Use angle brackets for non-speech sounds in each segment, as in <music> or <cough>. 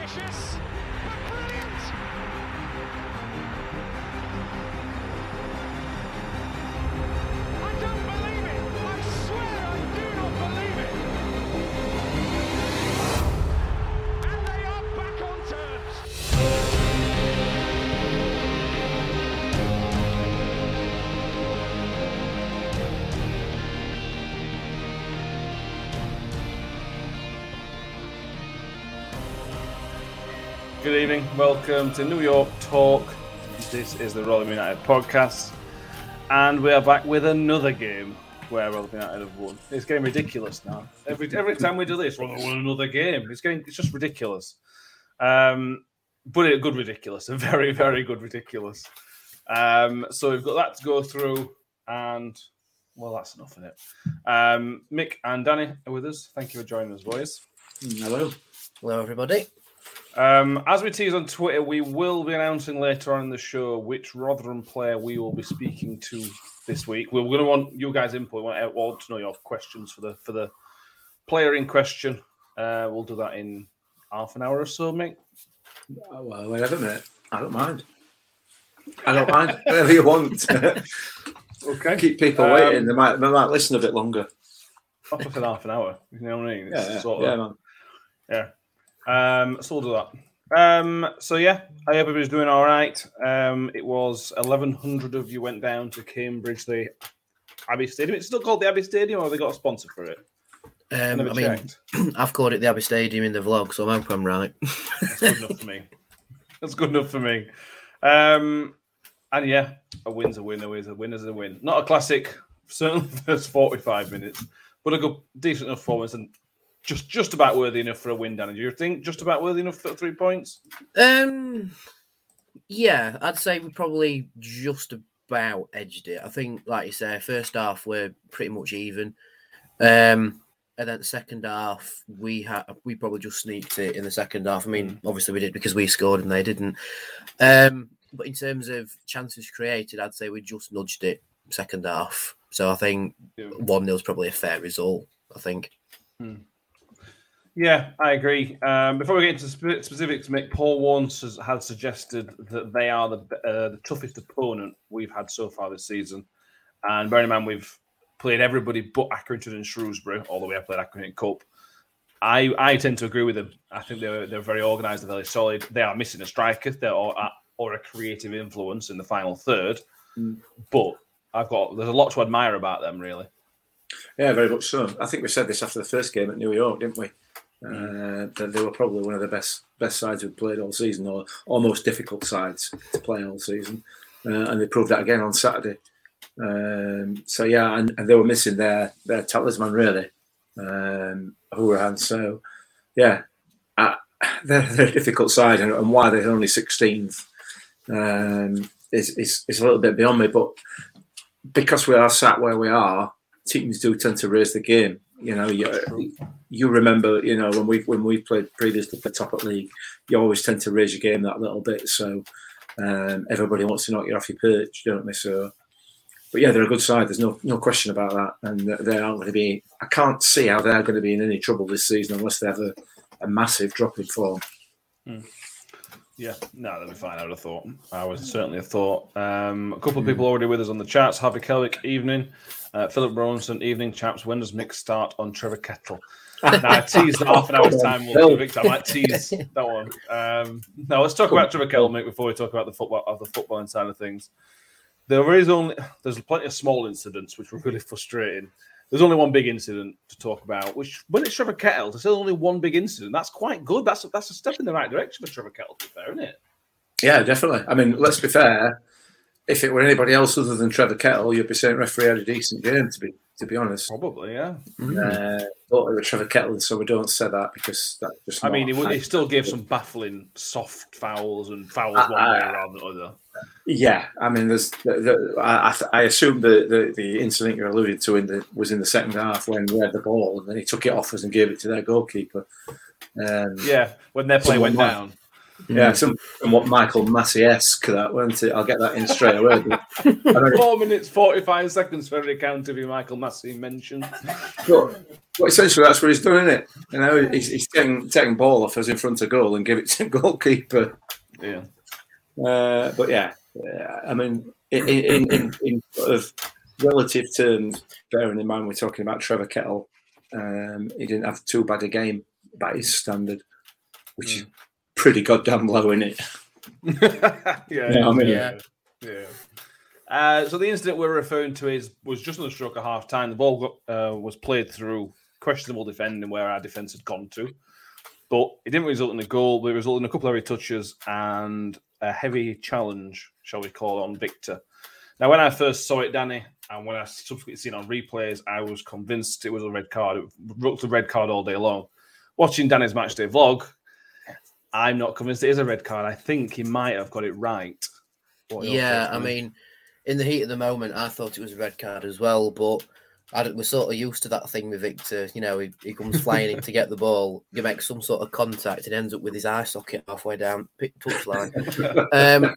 Vicious, Good evening. Welcome to New York Talk. This is the Rotherham United podcast, and we are back with another game where Rotherham United have won. It's getting ridiculous now. Every every time we do this, we're another game. It's getting it's just ridiculous. Um, but a good ridiculous, a <laughs> very very good ridiculous. Um, so we've got that to go through, and well, that's enough of it. Um, Mick and Danny are with us. Thank you for joining us, boys. Hello. Hello, everybody. Um, as we tease on Twitter, we will be announcing later on in the show which Rotherham player we will be speaking to this week. We're going to want you guys' input. We want, want to know your questions for the for the player in question. Uh, we'll do that in half an hour or so, mate. Oh, well, whatever, mate. I don't mind. I don't mind. <laughs> Whatever you want. <laughs> Okay. Keep people Um, waiting. They might, they might listen a bit longer. Up to half an hour. You know what I mean? It's Yeah, yeah, sort yeah, of- man. Yeah. Um, so we'll do that. Um, so yeah, I hope everybody's doing all right. Um, it was 1,100 of you went down to Cambridge, the Abbey Stadium. It's still called the Abbey Stadium, or have they got a sponsor for it? Um, never I mean. <clears throat> I've called it the Abbey Stadium in the vlog, so I hope I'm right. That's good enough for me. That's good enough for me. Um, and yeah, a win's a win. A win's a win is a win. Not a classic, certainly the <laughs> first 45 minutes, but a good, decent enough performance and just just about worthy enough for a win, Danny. Do you think just about worthy enough for three points? Um, yeah, I'd say we probably just about edged it. I think, like you say, first half we're pretty much even, um, and then the second half we had we probably just sneaked it in the second half. I mean, obviously we did because we scored and they didn't. Um, but in terms of chances created, I'd say we just nudged it second half. So I think Yeah. one 0 is probably a fair result. I think. Yeah, I agree. Um, before we get into spe- specifics, Mick, Paul Warne has, had suggested that they are the uh, the toughest opponent we've had so far this season. And bearing in mind we've played everybody but Accrington and Shrewsbury, although we have played Accrington Cup. I, I tend to agree with them. I think they're they're very organised, they're very solid. They are missing a striker, they're or, or a creative influence in the final third. Mm. But I've got there's a lot to admire about them, really. Yeah, very much so. I think we said this after the first game at New York, didn't we? Uh, they were probably one of the best best sides we've played all season, or almost difficult sides to play all season, uh, and they proved that again on Saturday. Um, so yeah, and, and they were missing their their talisman really, um, Hoolahan. So yeah, uh, they're, they're a difficult side, and, and why they're only sixteenth um, is, is is a little bit beyond me. But because we are sat where we are, teams do tend to raise the game. You know, you, you remember, you know, when we when we played previously for top at league, you always tend to raise your game that little bit. So um, everybody wants to knock you off your perch, don't they? So, but yeah, they're a good side. There's no no question about that, and they aren't going to be. I can't see how they're going to be in any trouble this season unless they have a, a massive drop in form. Yeah, no, that'd be fine. I would have thought. I was certainly a thought. Um, a couple of people already with us on the chats. Harvey Kelwick, evening. Uh, Philip Bronson, evening, chaps. When does Mick start on Trevor Kettle? now, I teased half an hour's time. We'll do I might tease <laughs> that one. Um, now, let's talk about Trevor Kettle, Mick, before we talk about the football of the footballing side of things. There is only there's plenty of small incidents which were really frustrating. There's only one big incident to talk about, which when it's Trevor Kettle, there's only one big incident. That's quite good. That's that's a step in the right direction for Trevor Kettle, to be fair, isn't it? Yeah, definitely. I mean, let's be fair. If it were anybody else other than Trevor Kettle, you'd be saying referee had a decent game. To be to be honest, Probably, yeah. uh, but it was Trevor Kettle, so we don't say that because that's just. I mean, he, would- he still gave some baffling soft fouls and fouls Uh, one way uh, around the other. Yeah, I mean, there's. The, the, I, I, assume the, the the incident you alluded to in the was in the second half when we had the ball and then he took it off us and gave it to their goalkeeper. Um, Yeah, when their play went down. Yeah, some what Michael Massey esque that, weren't it? I'll get that in straight away. But, I don't- Four minutes, 45 seconds for every count of you, Michael Massey mentioned. but, but essentially, that's what he's done, isn't it? You know, he's, he's taking taking ball off us in front of goal and give it to the <laughs> goalkeeper. Yeah. Uh, but yeah, yeah, I mean, in, in, in, in sort of relative terms, bearing in mind we're talking about Trevor Kettle, um, he didn't have too bad a game by his standard, which is pretty goddamn low, isn't it? <laughs> yeah, Yeah, I mean- yeah. yeah. Uh, so the incident we're referring to is was just on the stroke of half time. The ball got, uh, was played through questionable defending where our defence had gone to, but it didn't result in a goal. But it resulted in a couple of touches and a heavy challenge, shall we call it, on Victor. Now, when I first saw it, Danny, and when I subsequently seen it on replays, I was convinced it was a red card. It looked a red card all day long. Watching Danny's matchday vlog, I'm not convinced it is a red card. I think he might have got it right. Yeah, I mean, in the heat of the moment, I thought it was a red card as well, but I don't- we're sort of used to that thing with Victor. You know, he, he comes flying in to get the ball, he makes some sort of contact, and ends up with his eye socket halfway down touchline. um,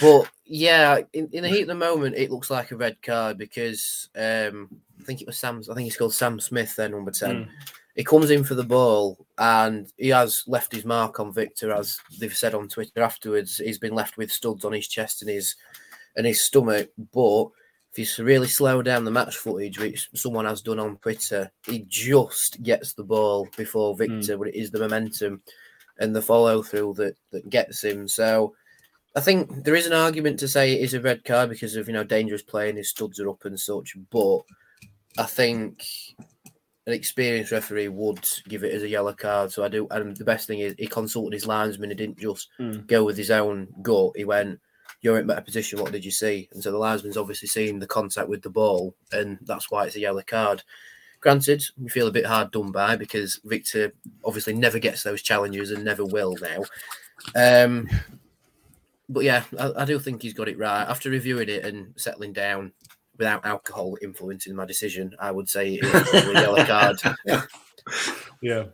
but yeah, in, in the heat of the moment, it looks like a red card because um, I think it was Sam. I think he's called Sam Smith, there, number ten. Mm. He comes in for the ball and he has left his mark on Victor, as they've said on Twitter afterwards. He's been left with studs on his chest and his and his stomach. But if you really slow down the match footage, which someone has done on Twitter, he just gets the ball before Victor, hmm. but it is the momentum and the follow through that that gets him. So I think there is an argument to say it is a red card because of you know dangerous play and his studs are up and such. But I think an experienced referee would give it as a yellow card. So I do. And the best thing is he consulted his linesman. He didn't just Mm. go with his own gut. He went, "You're in better position. What did you see?" And so the linesman's obviously seen the contact with the ball, and that's why it's a yellow card. Granted, we feel a bit hard done by because Victor obviously never gets those challenges and never will now. Um, <laughs> but yeah, I, I do think he's got it right. After reviewing it and settling down without alcohol influencing my decision, I would say it <laughs> is probably a yellow card. Yeah.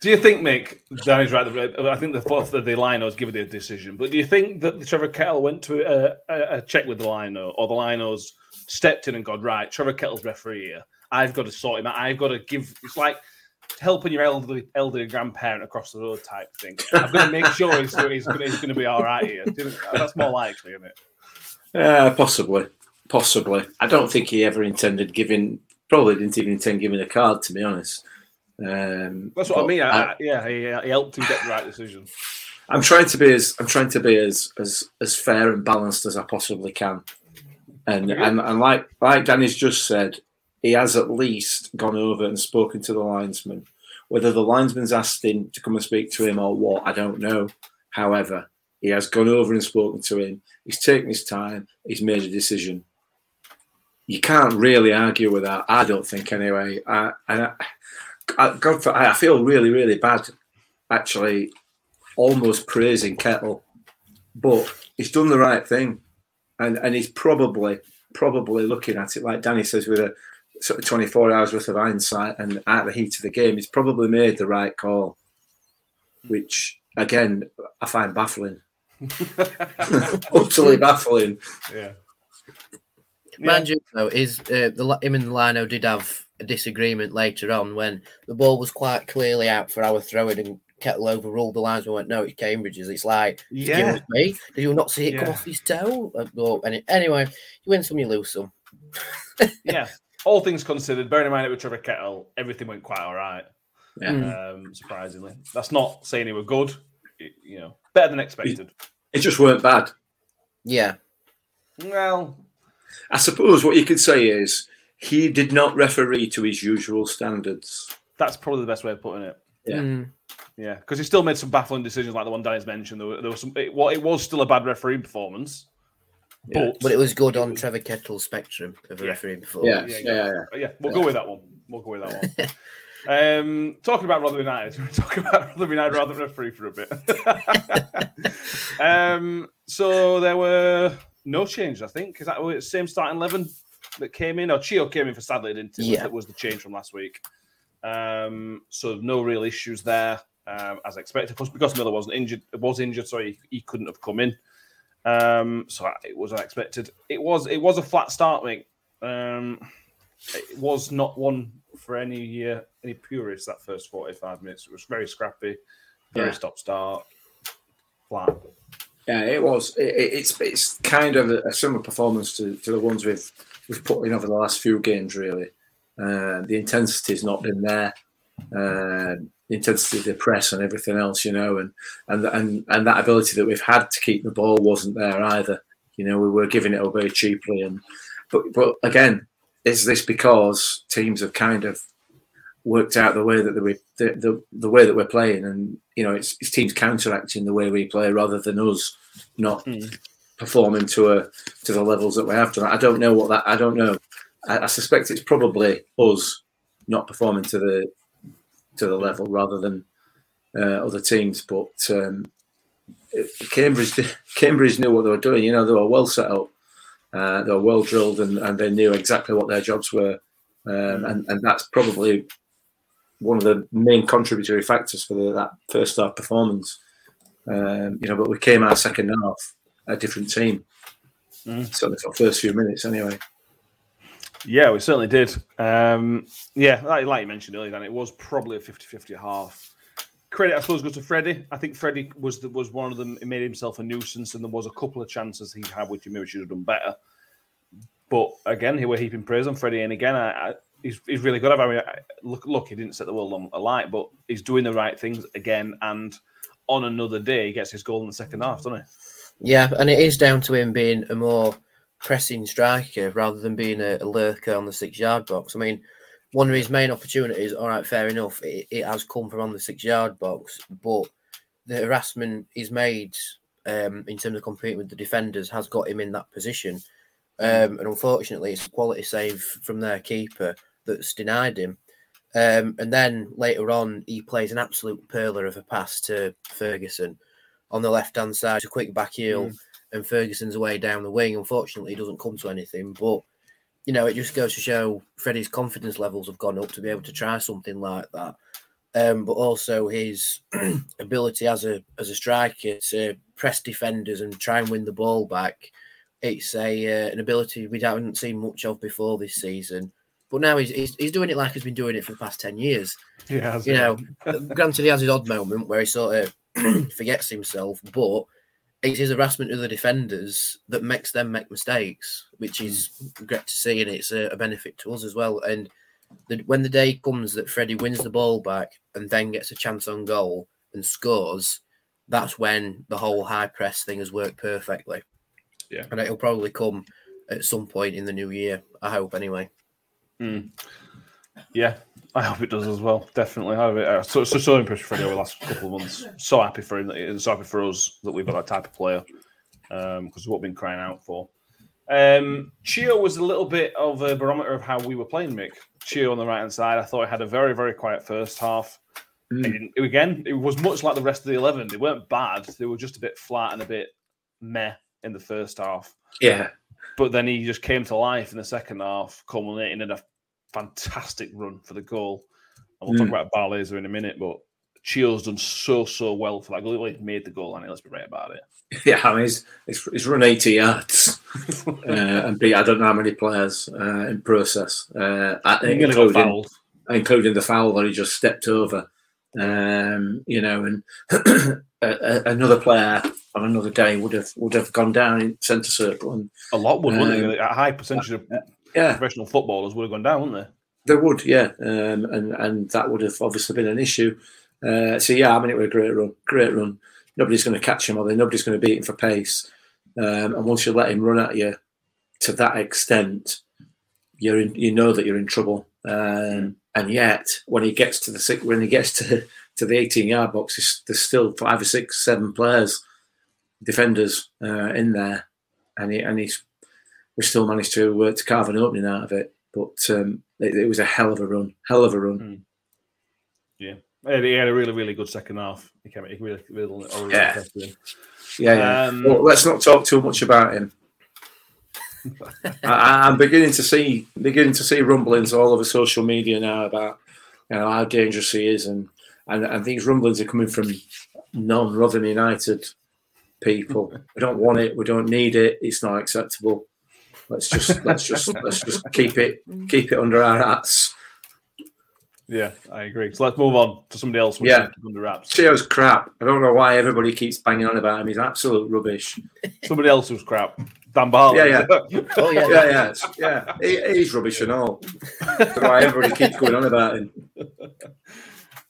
Do you think, Mick, Danny's right? I think the fourth the, the linos give it a decision, but do you think that Trevor Kettle went to a, a, a check with the lino, or the linos stepped in and gone, right, Trevor Kettle's referee here. I've got to sort him out. I've got to give. It's like helping your elderly elderly grandparent across the road type thing. I've got to make sure he's, he's, going, to, he's going to be all right here. Do you think- That's more likely, isn't it? Uh, possibly, possibly. I don't think he ever intended giving. Probably didn't even intend giving a card, to be honest. Um, That's what I mean. I, I- yeah, he, he helped him get the right decision. <laughs> I'm trying to be as I'm trying to be as as as fair and balanced as I possibly can. And Okay. and, and like like Danny's just said, he has at least gone over and spoken to the linesman. Whether the linesman's asked him to come and speak to him or what, I don't know. However, he has gone over and spoken to him. He's taken his time. He's made a decision. You can't really argue with that. I don't think anyway. I, and I, I, God, for, I feel really, really bad actually almost praising Kettle, but he's done the right thing, and and he's probably probably looking at it like Danny says with a sort of 24 hours worth of hindsight and at the heat of the game, he's probably made the right call, which again I find baffling, <laughs> utterly baffling. Yeah. Mind you, though, is uh, the him and Lino did have a disagreement later on when the ball was quite clearly out for our throwing and Kettle overruled the lines and went, "No, it's Cambridge's." It's like, Yeah. "Excuse me, did you not see it come off his toe?" Uh, Well, anyway, you win some, you lose some. <laughs> yeah. All things considered, bearing in mind it was Trevor Kettle, everything went quite all right. Yeah. Mm. Um, surprisingly, that's not saying they were good. It- you know, better than expected. It just weren't bad. Yeah, Well, I suppose what you could say is he did not referee to his usual standards. that's probably the best way of putting it. Yeah. Mm. Yeah, because he still made some baffling decisions, like the one Danny's mentioned. There, were, there was some. It, well, it was still a bad refereeing performance, Yeah. but, but it was good on Trevor Kettle's spectrum of a Yeah. referee before. Yeah, yeah, yeah, yeah. yeah, we'll go with that one. We'll go with that one. <laughs> Um, talking about Rotherham United, <laughs> we're talking about Rotherham United rather than referee for a bit. <laughs> um, so there were no change, I think. Is that the same starting eleven that came in? Or Chio came in for Sadly, didn't he? Yeah. That was the change from last week. Um, so no real issues there. um, as expected. Plus, because Miller wasn't injured, was injured, so he, he couldn't have come in. Um, so it was unexpected. It was it was a flat start, mate. Um, it was not one for any uh, any purists that first forty five minutes. It was very scrappy, very Yeah. stop start, flat. Yeah, it was. It, it- it's it's kind of a, a similar performance to, to the ones we've we've put in over the last few games. Really, uh, the intensity's not been there. Uh, the intensity of the press and everything else, you know, and and and and that ability that we've had to keep the ball wasn't there either. You know, we were giving it away cheaply, and but but again, is this because teams have kind of worked out the way that we the, the, the way that we're playing and you know it's, it's teams counteracting the way we play rather than us not Mm. performing to a to the levels that we have done. I don't know what that I don't know. I, I suspect it's probably us not performing to the to the level rather than uh, other teams. But um, Cambridge <laughs> Cambridge knew what they were doing. You know they were well set up. Uh, they were well drilled and, and they knew exactly what their jobs were. Um, and, and that's probably one of the main contributory factors for the, that first half performance. Um, you know, but we came out second half a different team. Mm. Certainly for the first few minutes, anyway. Yeah, we certainly did. Um, yeah, like, like you mentioned earlier, Dan, it was probably a 50-50 half. Credit, I suppose, goes to Freddie. I think Freddie was the, was one of them. He made himself a nuisance, and there was a couple of chances he had, which he maybe should have done better. But again, he were heaping praise on Freddie, and again, I, I, he's, he's really good. I mean, I, look, look, he didn't set the world on alight, but he's doing the right things again. And on another day, he gets his goal in the second half, doesn't he? Yeah, and it is down to him being a more pressing striker rather than being a, a lurker on the six yard box. I mean, one of his main opportunities, all right, fair enough, it, it has come from on the six yard box, but the harassment he's made um, in terms of competing with the defenders has got him in that position. Um, and unfortunately, it's a quality save from their keeper that's denied him. Um, and then later on, he plays an absolute perler of a pass to Ferguson on the left hand side. It's a quick back heel, and Ferguson's away down the wing. Unfortunately, he doesn't come to anything. But you know, it just goes to show Freddie's confidence levels have gone up to be able to try something like that. Um, but also his <clears throat> ability as a as a striker to press defenders and try and win the ball back. It's a uh, an ability we haven't seen much of before this season. But now he's, he's he's doing it like he's been doing it for the past ten years. Yeah, You know, granted he has his odd moment where he sort of <clears throat> forgets himself, but it's his harassment of the defenders that makes them make mistakes, which is mm. great to see, and it's a, a benefit to us as well. And the, when the day comes that Freddie wins the ball back and then gets a chance on goal and scores, that's when the whole high press thing has worked perfectly. Yeah. and it'll probably come at some point in the new year. I hope anyway. Yeah, I hope it does as well. Definitely. I hope it, uh, so, so, so impressed with Freddie over the last couple of months. So happy for him. and So happy for us that we've got that type of player because what we've been crying out for. Um, Chio was a little bit of a barometer of how we were playing, Mick. Chio on the right hand side. I thought he had a very, very quiet first half. Mm. Again, it was much like the rest of the 11. They weren't bad, they were just a bit flat and a bit meh in the first half. Yeah, But then he just came to life in the second half, culminating in a fantastic run for the goal. And we'll talk Mm. about Barlaser in a minute, but Chio's done so, so well for that goal. He made the goal, and let's be right about it. <laughs> yeah. I mean, he's, he's, he's run eighty yards <laughs> uh, and beat I don't know how many players uh, in process, uh, at- You're going to go including, including the foul that he just stepped over. Um, you know, and <clears throat> another player on another day would have would have gone down in centre circle, and A lot would, wouldn't Um, they? A high percentage of yeah, professional footballers would have gone down, wouldn't They They would, yeah, um, and and that would have obviously been an issue. Uh, so yeah, I mean, it was a great run, great run. Nobody's going to catch him, or they nobody's going to beat him for pace. Um, and once you let him run at you to that extent, you're in, you know that you're in trouble. Um, and yet, when he gets to the six, when he gets to to the 18 yard box, there's, there's still five or six, seven players, defenders uh, in there, and he and he's we still managed to uh, to carve an opening out of it. But um, it, it was a hell of a run, hell of a run. Yeah, He had a really, really good second half. He came, he really, really, really Yeah. impressed with him. Yeah, yeah. Um, well, let's not talk too much about him. <laughs> I, I'm beginning to see beginning to see rumblings all over social media now about you know how dangerous he is and and and these rumblings are coming from non-Rotherham United people. we don't want it. We don't need it. It's not acceptable. Let's just let's just let's just keep it keep it under our hats. Yeah, I agree. So let's move on to somebody else. Yeah. under wraps. Chio's crap. I don't know why everybody keeps banging on about him. He's absolute rubbish. Somebody else who's crap. Dan Barley. Yeah, <laughs> Oh yeah, Yeah, yeah, yeah. He, he's rubbish and all. That's why everybody keeps going on about him. <laughs>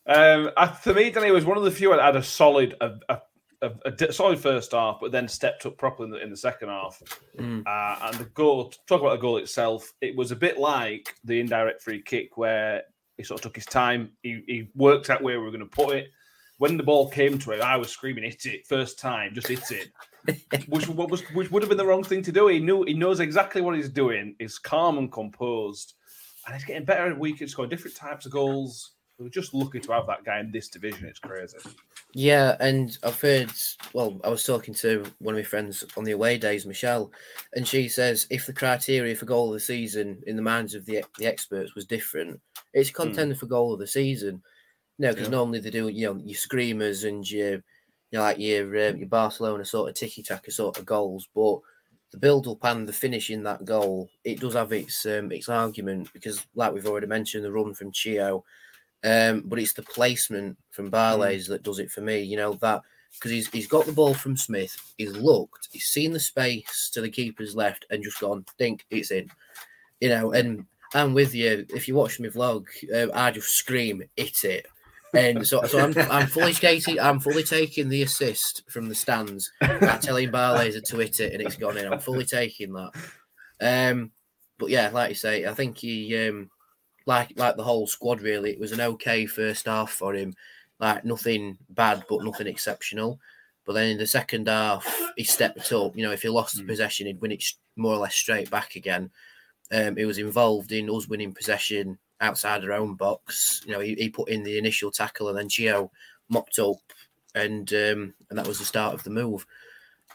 Um, I, for me, Danny was one of the few that had a solid, a, a, a, a solid first half, but then stepped up properly in the, in the second half. Mm. Uh, and the goal, talk about the goal itself, it was a bit like the indirect free kick where he sort of took his time. He, he worked out where we were going to put it. When the ball came to him, I was screaming, "Hit it!" First time, just hit it. <laughs> which what was which would have been the wrong thing to do. He knew he knows exactly what he's doing. He's calm and composed, and he's getting better every week at scoring different types of goals. We're just lucky to have that guy in this division. It's crazy. Yeah, and I've heard. Well, I was talking to one of my friends on the away days, Michelle, and she says if the criteria for goal of the season in the minds of the the experts was different, it's contender for goal of the season. No, because Yeah. normally they do, you know, your screamers and your, you know, like your uh, your Barcelona sort of tiki taka sort of goals, but the build up and the finish in that goal, it does have its um, its argument because, like we've already mentioned, the run from Chio, um, but it's the placement from Barley's that does it for me. You know that because he's he's got the ball from Smith, he's looked, he's seen the space to the keeper's left, and just gone, think it's in. You know, and I'm with you. If you watch my vlog, um, I just scream, "Hit it!" And so, so I'm, I'm fully taking, I'm fully taking the assist from the stands, by telling Barlaser to hit it, and it's gone in. I'm fully taking that. Um, but yeah, like you say, I think he, um, like like the whole squad, really, it was an okay first half for him. Like nothing bad, but nothing exceptional. But then in the second half, he stepped up. You know, if he lost the Mm. possession, he'd win it more or less straight back again. Um, he was involved in us winning possession outside our own box. You know, he, he put in the initial tackle and then Gio mopped up, and um, and that was the start of the move.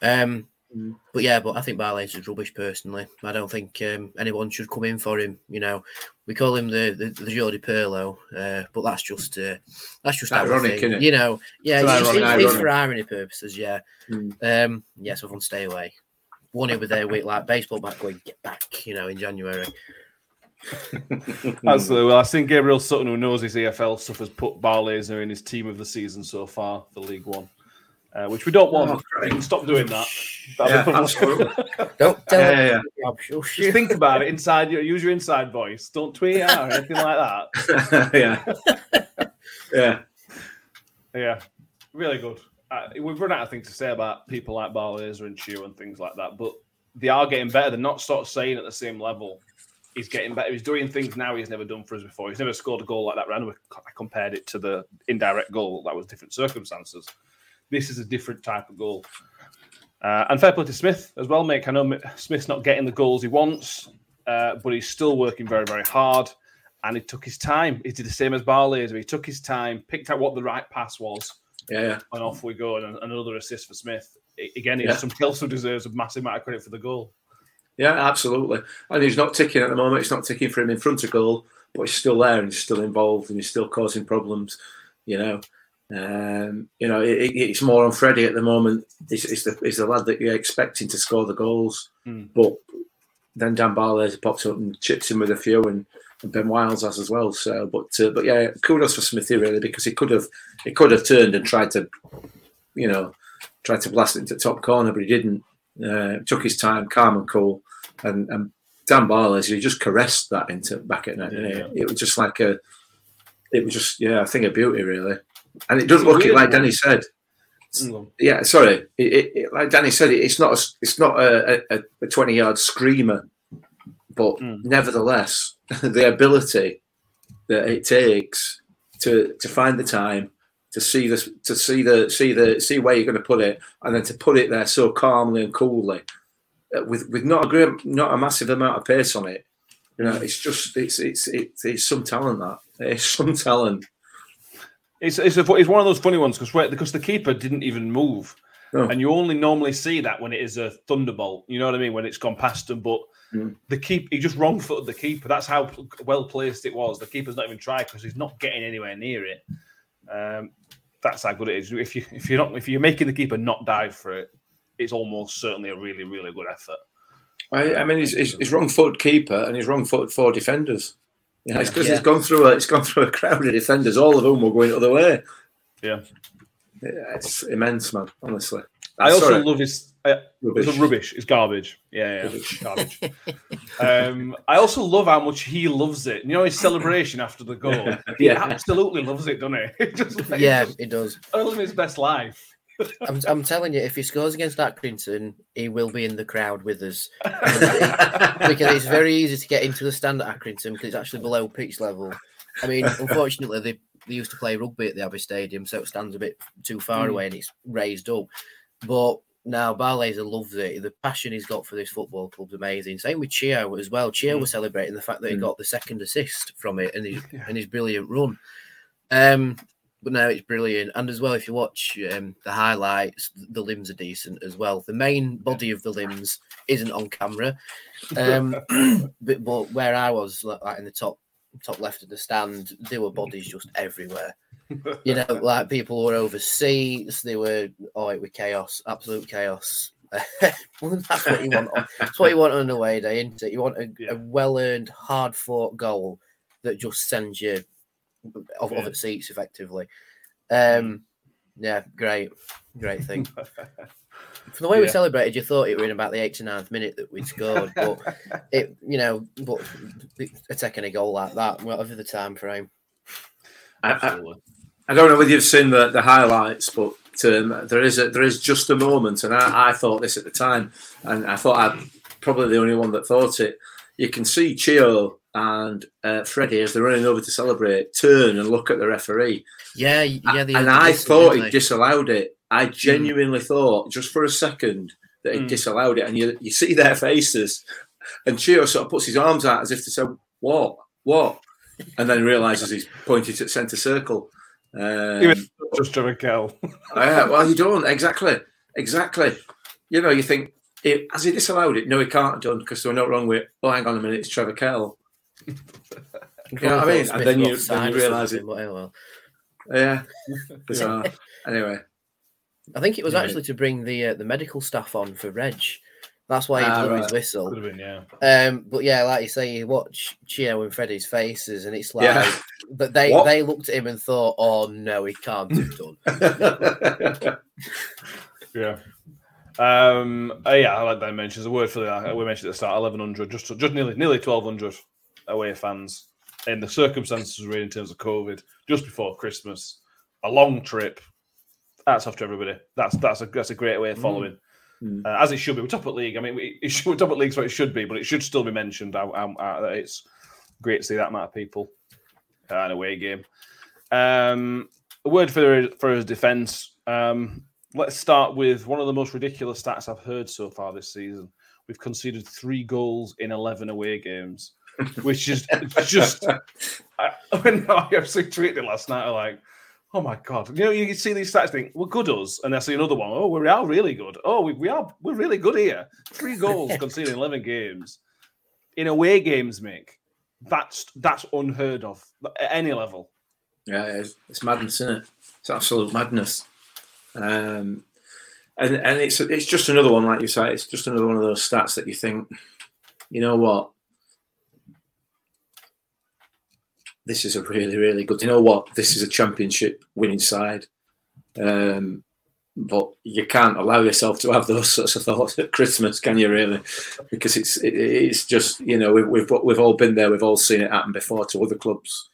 Um, Mm. but yeah, but I think Barley's is rubbish personally. I don't think um, anyone should come in for him. You know, we call him the the, the Jordi Perlo, uh, but that's just uh, that's just our Ironic, thing, innit? You know, yeah, It's it's, ironic, it's- it's for irony purposes. Yeah, Mm. um, yeah. So everyone stay away. One over there with like baseball back going get back. You know, in January. <laughs> Absolutely. Well, I think Gabriel Sutton, who knows his EFL stuff, has put Barlaser in his team of the season so far for League One, uh, which we don't want. Oh, we can stop doing that. Yeah, absolutely. <laughs> Don't tell Yeah, him. yeah, Just think about it inside your use your inside voice. Don't tweet out or anything like that. <laughs> yeah, yeah. Yeah, really good. Uh, we've run out of things to say about people like Barlaser and Chew and things like that, but they are getting better. They're not sort of saying at the same level. He's getting better. He's doing things now he's never done for us before. He's never scored a goal like that. Random. I compared it to the indirect goal. That was different circumstances. This is a different type of goal. Uh, and fair play to Smith as well, mate. I know Smith's not getting the goals he wants, uh, but he's still working very, very hard. And he took his time. He did the same as Barlaser. He took his time, picked out what the right pass was, Yeah, and off we go. And another assist for Smith. Again, he's Yeah. somebody else who deserves a massive amount of credit for the goal. Yeah, absolutely. And he's not ticking at the moment. It's not ticking for him in front of goal, but he's still there and he's still involved and he's still causing problems. You know, um, you know, it, it- it's more on Freddie at the moment. He's, he's, the, he's the lad that you're expecting to score the goals, Hmm. but then Dan Barlaser pops up and chips in with a few, and, and Ben Wiles has as well. So, but uh, but yeah, kudos for Smithy really because he could have he could have turned and tried to, you know, tried to blast it into top corner, but he didn't. Uh, took his time, calm and cool, and, and Dan Barlaser, he just caressed that into back at net. didn't? Yeah. It was just like a, it was just yeah, a thing of beauty really, and it does look it like. Danny said. Mm. Yeah, sorry, it, it, it- like Danny said, it, it's not a, it's not a, a, a twenty yard screamer, but Mm. nevertheless, <laughs> the ability that it takes to to find the time to see this to see the see the see where you're going to put it and then to put it there so calmly and coolly uh, with with not a great not a massive amount of pace on it you know it's just it's it's it's, it's some talent that it's some talent It's it's, a, it's one of those funny ones because because the keeper didn't even move, No. and you only normally see that when it is a thunderbolt. You know what I mean? When it's gone past him, but Mm. the keep he just wrong footed the keeper. That's how well placed it was. The keeper's not even tried because he's not getting anywhere near it. Um, that's how good it is. If you if you're not if you're making the keeper not dive for it, it's almost certainly a really really good effort. I, I mean, he's, he's, he's wrong-footed keeper and he's wrong-footed four defenders. Yeah, it's because Yeah. he's gone through a it's gone through a crowd of defenders, all of whom were going the other way. Yeah. Yeah, it's immense, man. Honestly, I also Sorry, love his. Uh, rubbish. It's rubbish. It's garbage. Yeah, yeah, Rubbish. garbage. <laughs> um, I also love how much he loves it. You know his celebration after the goal. <laughs> He Yeah. absolutely loves it, doesn't he? <laughs> It just makes Yeah, it does. living his best life. I'm, I'm telling you, if he scores against Accrington, he will be in the crowd with us <laughs> because it's very easy to get into the stand at Accrington because it's actually below pitch level. I mean, <laughs> unfortunately, they, they used to play rugby at the Abbey Stadium, so it stands a bit too far Mm. away and it's raised up. But now Barlaser loves it. The passion he's got for this football club's amazing. Same with Chio as well. Chio Mm. was celebrating the fact that he Mm. got the second assist from it and his, Yeah. and his brilliant run. Um, but no, it's brilliant. And as well, if you watch um, the highlights, the limbs are decent as well. The main body of the limbs isn't on camera, um, <laughs> <clears throat> but, but where I was, like in the top top left of the stand, there were bodies just everywhere. You know, <laughs> like people were over seats. They were oh, it was chaos, absolute chaos. <laughs> Well, that's what you want. On, that's what you want on an away day, isn't it? You want a, a well-earned, hard-fought goal that just sends you off Yeah. its seats effectively. Um, yeah, great, great thing. <laughs> From the way we celebrated, you thought it were in about the 89th minute that we'd scored, but <laughs> it, you know, but taking a goal like that, whatever the time frame. I, I, Absolutely. I don't know whether you've seen the, the highlights, but um, there is a, there is just a moment, and I, I thought this at the time, and I thought I'm probably the only one that thought it. You can see Chio and uh, Freddie as they're running over to celebrate turn and look at the referee, Yeah, y- yeah. they and had I this, thought he disallowed it. I genuinely thought, just for a second, that he Mm. disallowed it, and you you see their faces, and Chio sort of puts his arms out as if to say, "What? What?" and then realizes he's pointed at centre circle. Um, Even just Trevor Kell. <laughs> yeah, well, you don't exactly, exactly. You know, you think it, has he disallowed it? No, he can't have done because there were no wrong with. Oh, hang on a minute, it's Trevor Kell. You know what I mean? And then you- then you realise it. but, well. Yeah. <laughs> Bizarre. anyway, I think it was Yeah. actually to bring the uh, the medical staff on for Reg. That's why he Ah, blew his whistle. Could have been, yeah. Um, but yeah, like you say, you watch Chio and Freddy's faces, and it's like, Yeah. but they What? they looked at him and thought, "Oh no, he can't have done." <laughs> Yeah. Um. uh, yeah, I like that mentions a word for that. We mentioned at the start, eleven hundred, just just nearly nearly twelve hundred away fans in the circumstances really in terms of COVID, just before Christmas, a long trip. That's off to everybody. That's that's a that's a great way of Mm. following, Mm. uh, as it should be. We're top at league. I mean, we, it should, we're top at league, so it should be, but it should still be mentioned. How, how that it's great to see that amount of people uh, in a away game. Um, a word for for his defence. Um, let's start with one of the most ridiculous stats I've heard so far this season. We've conceded three goals in eleven away games, which is just. I, when I actually tweeted last night, I'm like, "Oh my god!" You know, you see these stats, think we're good us, and I see another one. Oh, we are really good. Oh, we, we are we're really good here. Three <laughs> goals conceded in eleven games in away games, Mick. That's that's unheard of at any level. Yeah, it's, it's madness, isn't it? It's absolute madness. Um, and and it's it's just another one, like you say, it's just another one of those stats that you think, you know what, this is a really really good. You know what, this is a championship winning side. Um, but you can't allow yourself to have those sorts of thoughts at Christmas, can you? Really, because it's it, it's just you know we've we've we've all been there, we've all seen it happen before to other clubs.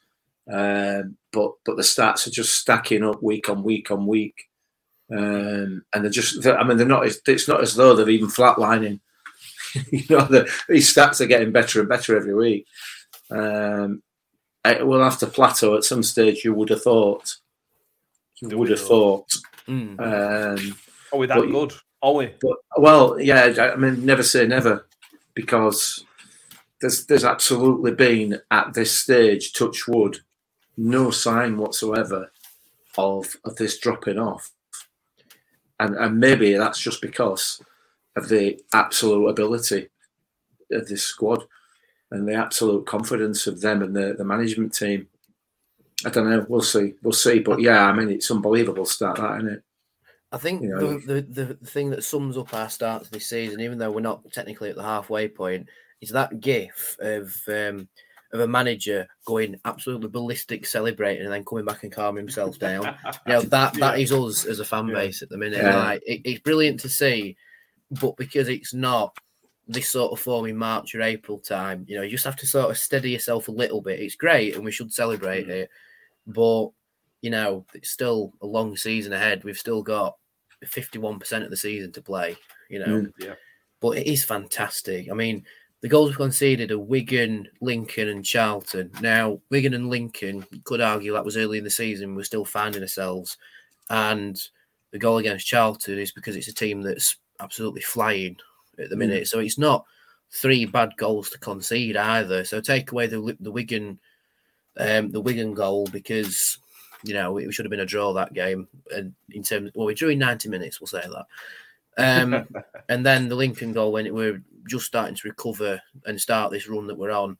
Um, but but the stats are just stacking up week on week on week, um, and they're just. they're- I mean, they're not. It's not as though they're even flatlining. <laughs> you know, the, these stats are getting better and better every week. Um, it will have to plateau at some stage. You would have thought. You would have thought. Mm. Are Um, Oh, we that But- good? Are we? but well, yeah, I mean, never say never, because there's there's absolutely been at this stage, touch wood, no sign whatsoever of of this dropping off, and and maybe that's just because of the absolute ability of this squad and the absolute confidence of them and the, the management team. I don't know. We'll see. We'll see. But yeah, I mean, it's unbelievable start that, isn't it? I think You know, the, the, the thing that sums up our starts this season, even though we're not technically at the halfway point, is that gif of um, of a manager going absolutely ballistic, celebrating, and then coming back and calming himself down. You know that <laughs> that is us as a fan Yeah. base at the minute. Yeah. Like it, it's brilliant to see, but because it's not this sort of form in March or April time, you know, you just have to sort of steady yourself a little bit. It's great, and we should celebrate Mm. it, but you know, it's still a long season ahead. We've still got fifty-one percent of the season to play. You know, Mm. Yeah. but it is fantastic. I mean, the goals we've conceded are Wigan, Lincoln, and Charlton. Now, Wigan and Lincoln, you could argue that was early in the season. We're still finding ourselves, and the goal against Charlton is because it's a team that's absolutely flying at the Mm. minute. So it's not three bad goals to concede either. So take away the the Wigan, um, the Wigan goal because you know it should have been a draw that game. And in terms, well, we drew in ninety minutes. We'll say that. Um, <laughs> and then the Lincoln goal when it, we're just starting to recover and start this run that we're on.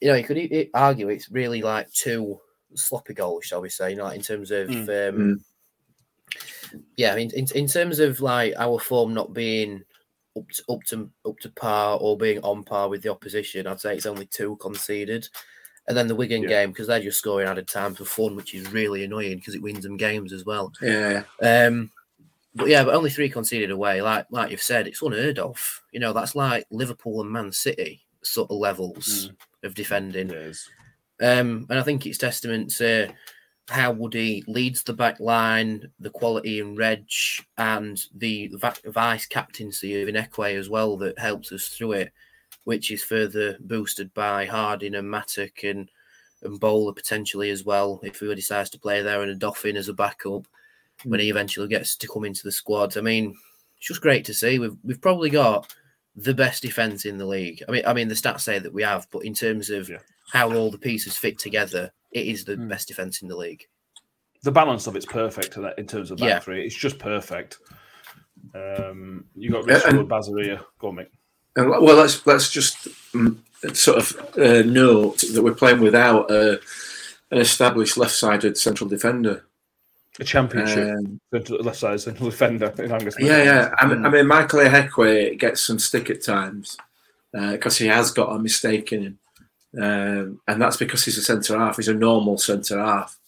You know, you could e- argue it's really like two sloppy goals, shall we say? You know, like in terms of Mm. um, yeah, in, in in terms of like our form not being up to, up to up to par or being on par with the opposition, I'd say it's only two conceded. And then the Wigan Yeah. game because they're just scoring added time for fun, which is really annoying because it wins them games as well. Yeah, Um, but yeah, but only three conceded away. Like like you've said, it's unheard of. You know, that's like Liverpool and Man City sort of levels of defending. Um, and I think it's testament to how Woody leads the back line, the quality in Reg, and the va- vice captaincy of Ihiekwe as well that helps us through it, which is further boosted by Harding and Mattock and and Bowler potentially as well if he decides to play there and a Dauphin as a backup when he hmm. eventually gets to come into the squad. I mean, it's just great to see. We've we've probably got the best defense in the league. I mean, I mean the stats say that we have, but in terms of Yeah. how all the pieces fit together, it is the Mm. best defense in the league. The balance of it's perfect in terms of back Yeah. three. It's just perfect. Um, you got Richard and- and Bazaria. Go on, mate. And well, let's let's just mm, sort of uh, note that we're playing without uh, an established left-sided central defender. A championship Um, left side central defender in Angus. yeah, yeah. I mean, Mm. I mean Michael Ihiekwe gets some stick at times because he has got a mistake in him, um, and that's because he's a centre half. He's a normal centre half.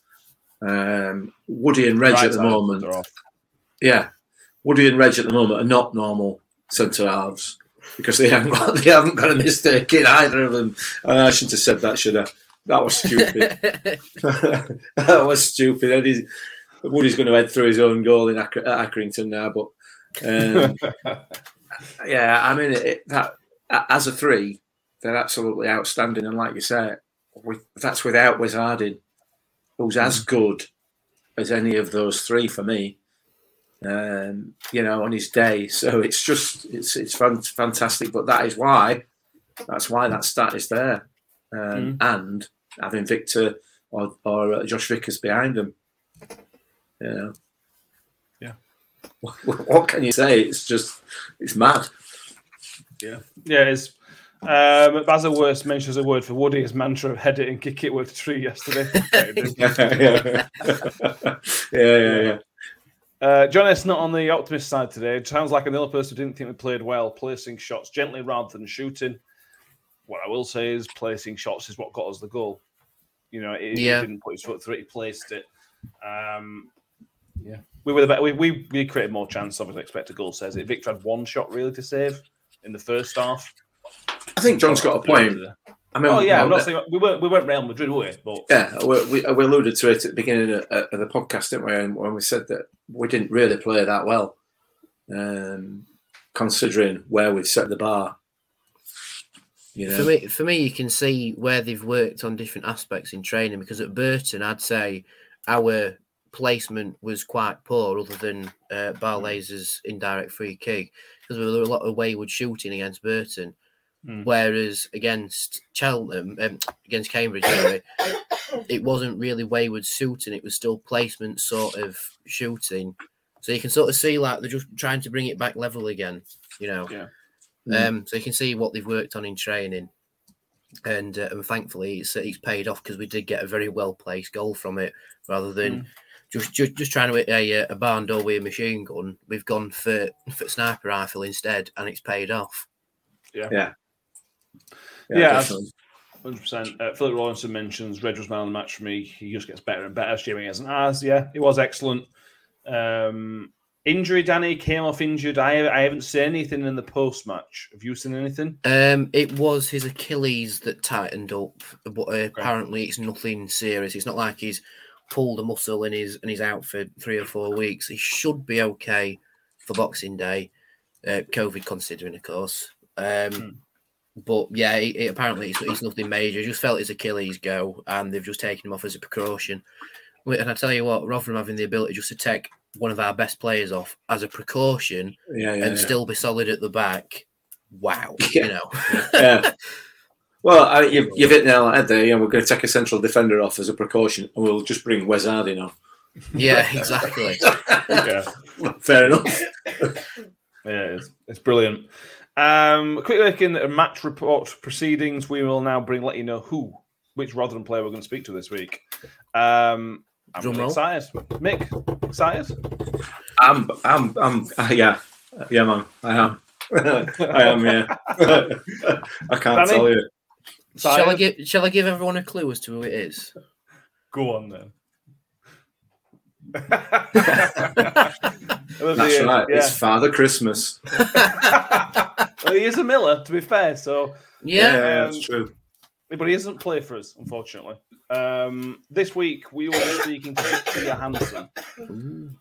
Um, Woody and Reg Right at the moment, yeah, Woody and Reg at the moment are not normal centre halves because they haven't got <laughs> they haven't got a mistake in either of them. Uh, I shouldn't have said that, should I? That was stupid. <laughs> <laughs> that was stupid. And Woody's going to head through his own goal in Acker, at Accrington now, but um, yeah, I mean it, that as a three, they're absolutely outstanding. And like you say, with, that's without Wes Harding, who's as good as any of those three for me. Um, you know, on his day. <laughs> So it's just it's it's fan- fantastic. But that is why that's why that stat is there, um, and having Victor or, or uh, Josh Vickers behind them. You know. Yeah. <laughs> What can you say? It's just it's mad. Yeah. Yeah, it's. Um, Baza Worst mentions a word for Woody. His mantra of head it and kick it worked a tree yesterday. <laughs> <laughs> yeah, yeah, yeah, yeah. Uh, John S. not on the optimist side today. It sounds like another person who didn't think we played well, placing shots gently rather than shooting. What I will say is, placing shots is what got us the goal. You know, he, he didn't put his foot through it; he placed it. Um, yeah, we were the better. We, we we created more chance. Obviously, expected goal says it. Victor had one shot really to save in the first half. I think John's got a point. I mean, Oh yeah, I'm not saying we weren't we weren't Real Madrid, were we? But Yeah, we, we, we alluded to it at the beginning of, of the podcast, didn't we? And when we said that we didn't really play that well, um, considering where we've set the bar. You For know, me, for me, you can see where they've worked on different aspects in training. Because at Burton, I'd say our placement was quite poor, other than uh, Barley's indirect free kick, because there were a lot of wayward shooting against Burton. Mm. Whereas against Cheltenham, um, against Cambridge, sorry, <coughs> it wasn't really wayward shooting; it was still placement sort of shooting. So you can sort of see like they're just trying to bring it back level again, you know. Yeah. Mm. Um, so you can see what they've worked on in training. and uh, and thankfully it's it's paid off because we did get a very well placed goal from it rather than. Just, just, just trying to hit a, uh, a barn door with a machine gun. We've gone for, for sniper rifle instead, and it's paid off. Yeah. Yeah, definitely. Hundred percent. Uh, Philip Rawlinson mentions Reg was man of the match for me. He just gets better and better. Jamie hasn't as. Yeah, he was excellent. Um, injury, Danny came off injured. I I haven't seen anything in the post match. Have you seen anything? Um, it was his Achilles that tightened up, but uh, apparently it's nothing serious. It's not like he's pulled a muscle and he's and he's out for three or four weeks. He should be okay for Boxing Day, uh, COVID considering, of course. Um, Hmm. But yeah, it, it- apparently it's, it's nothing major. Just felt his Achilles go, and they've just taken him off as a precaution. And I tell you what, Rotherham having the ability just to take one of our best players off as a precaution Yeah, yeah, and yeah. still be solid at the back. Wow, Yeah. <laughs> you know. yeah. Well, I, you've, you've hit the nail on the head there. Yeah, we're going to take a central defender off as a precaution, and we'll just bring Wes Harding on. Yeah, <laughs> exactly. <laughs> yeah, Fair enough. yeah, it's, it's brilliant. Um, quick look in at match report proceedings. We will now bring let you know who, which Rotherham player we're going to speak to this week. Um, I'm Drum roll. excited. Mick, excited? I'm, I'm, I'm, uh, yeah, yeah, man, I am. I am, yeah. <laughs> I can't Danny? tell you. shall I give Shall I give everyone a clue as to who it is? Go on then. <laughs> It'll be, That's right. Yeah. It's Father Christmas. <laughs> well, he is a Miller, to be fair. So, Yeah. yeah, Um, that's true. but he doesn't play for us, unfortunately. Um, this week we will be speaking to Viktor Johansson.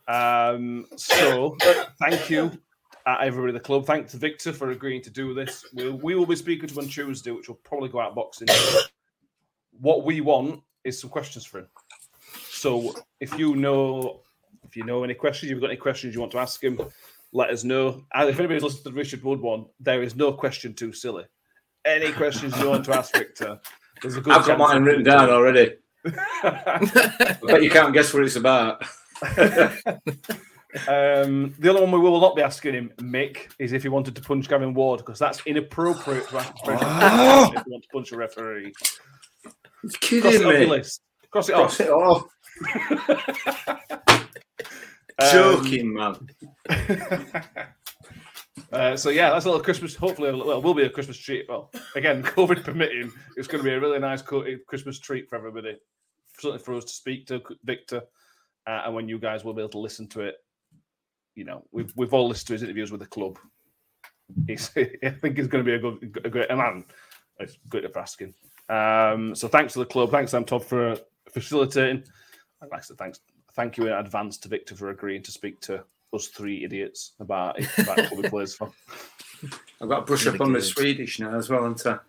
Um, so, thank you, uh, everybody at the club. Thanks to Viktor for agreeing to do this. We'll, we will be speaking to him on Tuesday, which will probably go out boxing. What we want is some questions for him. So, if you know, if you know any questions, you've got any questions you want to ask him, let us know. And if anybody's listened to the Richard Wood one, there is no question too silly. Any questions you want to ask Viktor, there's a good I've got mine written down already. <laughs> But you can't guess what it's about. <laughs> Um, the other one we will not be asking him, Mick, is if he wanted to punch Gavin Ward because that's inappropriate to ask Oh. if you want to punch a referee. You're Cross kidding off me. Cross it Cross it off. Joking, man. <laughs> uh, so yeah, that's a little Christmas. Hopefully, well, will be a Christmas treat. Well, again, <laughs> COVID permitting, it's going to be a really nice Christmas treat for everybody. Something for us to speak to Viktor, uh, and when you guys will be able to listen to it. You know, we've we've all listened to his interviews with the club. He's, <laughs> I think he's going to be a good, a great man. It's good for asking. Um, so thanks to the club. Thanks, Sam Todd, for facilitating. I'd like to thanks, thank you in advance to Viktor for agreeing to speak to us three idiots about, about club he plays for. <laughs> I've got to brush Really up on my. Swedish now as well, haven't I?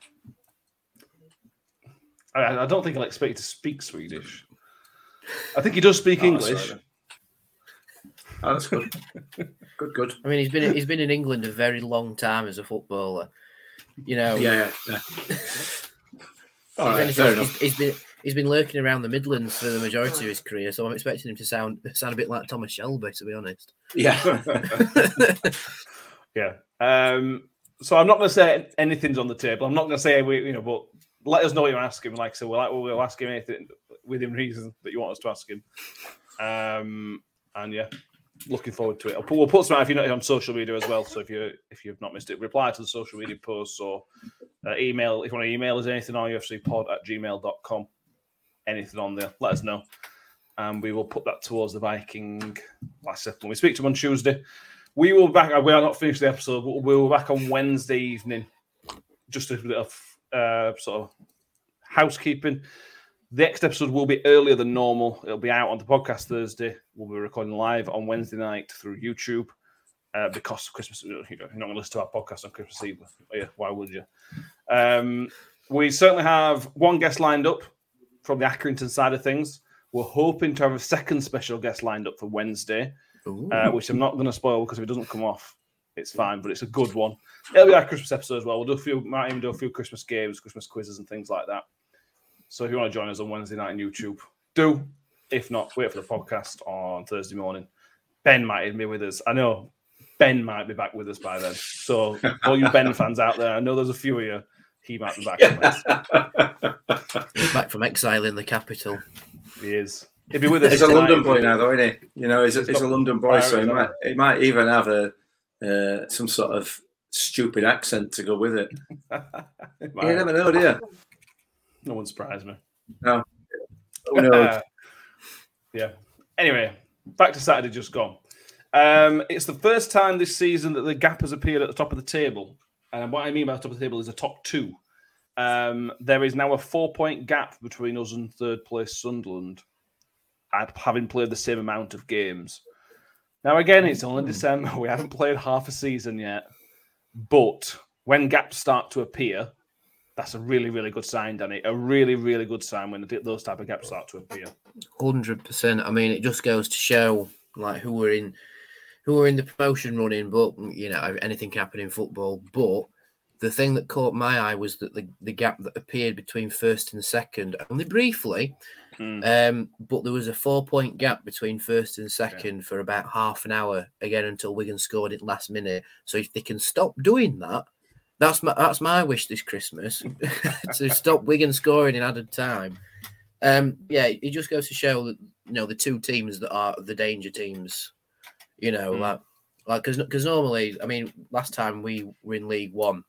I, I don't think I'll expect you to speak Swedish. I think he does speak <laughs> Oh, English. right Oh, that's good. <laughs> good, good. I mean, he's been he's been in England a very long time as a footballer. You know, Yeah, yeah. yeah. All He's, fair enough. he's- he's been he's been lurking around the Midlands for the majority of his career, so I'm expecting him to sound sound a bit like Thomas Shelby, to be honest. Yeah. <laughs> Yeah. Um, so I'm not going to say anything's on the table. I'm not going to say we, you know, but let us know what you're asking. Like I said, we'll, we'll ask him anything within reason that you want us to ask him. Um, and yeah, looking forward to it. I'll put, we'll put some out if you're not on social media as well. So if you if you've not missed it, reply to the social media posts or uh, email if you want to email us anything on ufcpod at gmail.com. Anything on there, let us know. And we will put that towards the Viking. Like I said, when we speak to him on Tuesday, we will back. We are not finished the episode, but we'll back on Wednesday evening. Just a bit of uh, sort of housekeeping. The next episode will be earlier than normal. It'll be out on the podcast Thursday. We'll be recording live on Wednesday night through YouTube uh, because Christmas. You know, you're not going to listen to our podcast on Christmas Eve. Yeah, why would you? Um, we certainly have one guest lined up from the Accrington side of things. We're hoping to have a second special guest lined up for Wednesday uh, which I'm not going to spoil because if it doesn't come off, it's fine. But it's a good one. It'll be our Christmas episode as well. We'll do a few, might even do a few Christmas games, Christmas quizzes, and things like that. So if you want to join us on Wednesday night on YouTube, do. If not, wait for the podcast on Thursday morning. Ben might even be with us. I know Ben might be back with us by then. So all you Ben fans out there, I know there's a few of you. He might be back. Yeah. He's back from exile in the capital. He is. He'll be with us. He's a London boy now, though, isn't he? You know, he's a, He's he's a London boy, so he Irish, might, he might even have a uh, some sort of stupid accent to go with it. He <laughs> You might. never know, do you? No one surprised me. No. Who knows? <laughs> yeah. Anyway, back to Saturday just gone. Um, it's the first time this season that the gap has appeared at the top of the table. And what I mean by the top of the table is the top two. Um, there is now a four point gap between us and third place Sunderland, at having played the same amount of games. Now, again, it's only December. <laughs> We haven't played half a season yet. But when gaps start to appear, that's a really, really good sign, Danny. A really, really good sign when those type of gaps start to appear. Hundred percent. I mean, it just goes to show like who we're in who were in the promotion running, but you know anything can happen in football. But the thing that caught my eye was that the, the gap that appeared between first and second, only briefly, Hmm. um, but there was a four point gap between first and second for about half an hour again until Wigan scored it last minute. So if they can stop doing that, that's my that's my wish this Christmas <laughs> to stop Wigan scoring in added time. Um, yeah, it just goes to show that you know the two teams that are the danger teams. You know, Mm. like like because because normally, I mean, last time we were in League One,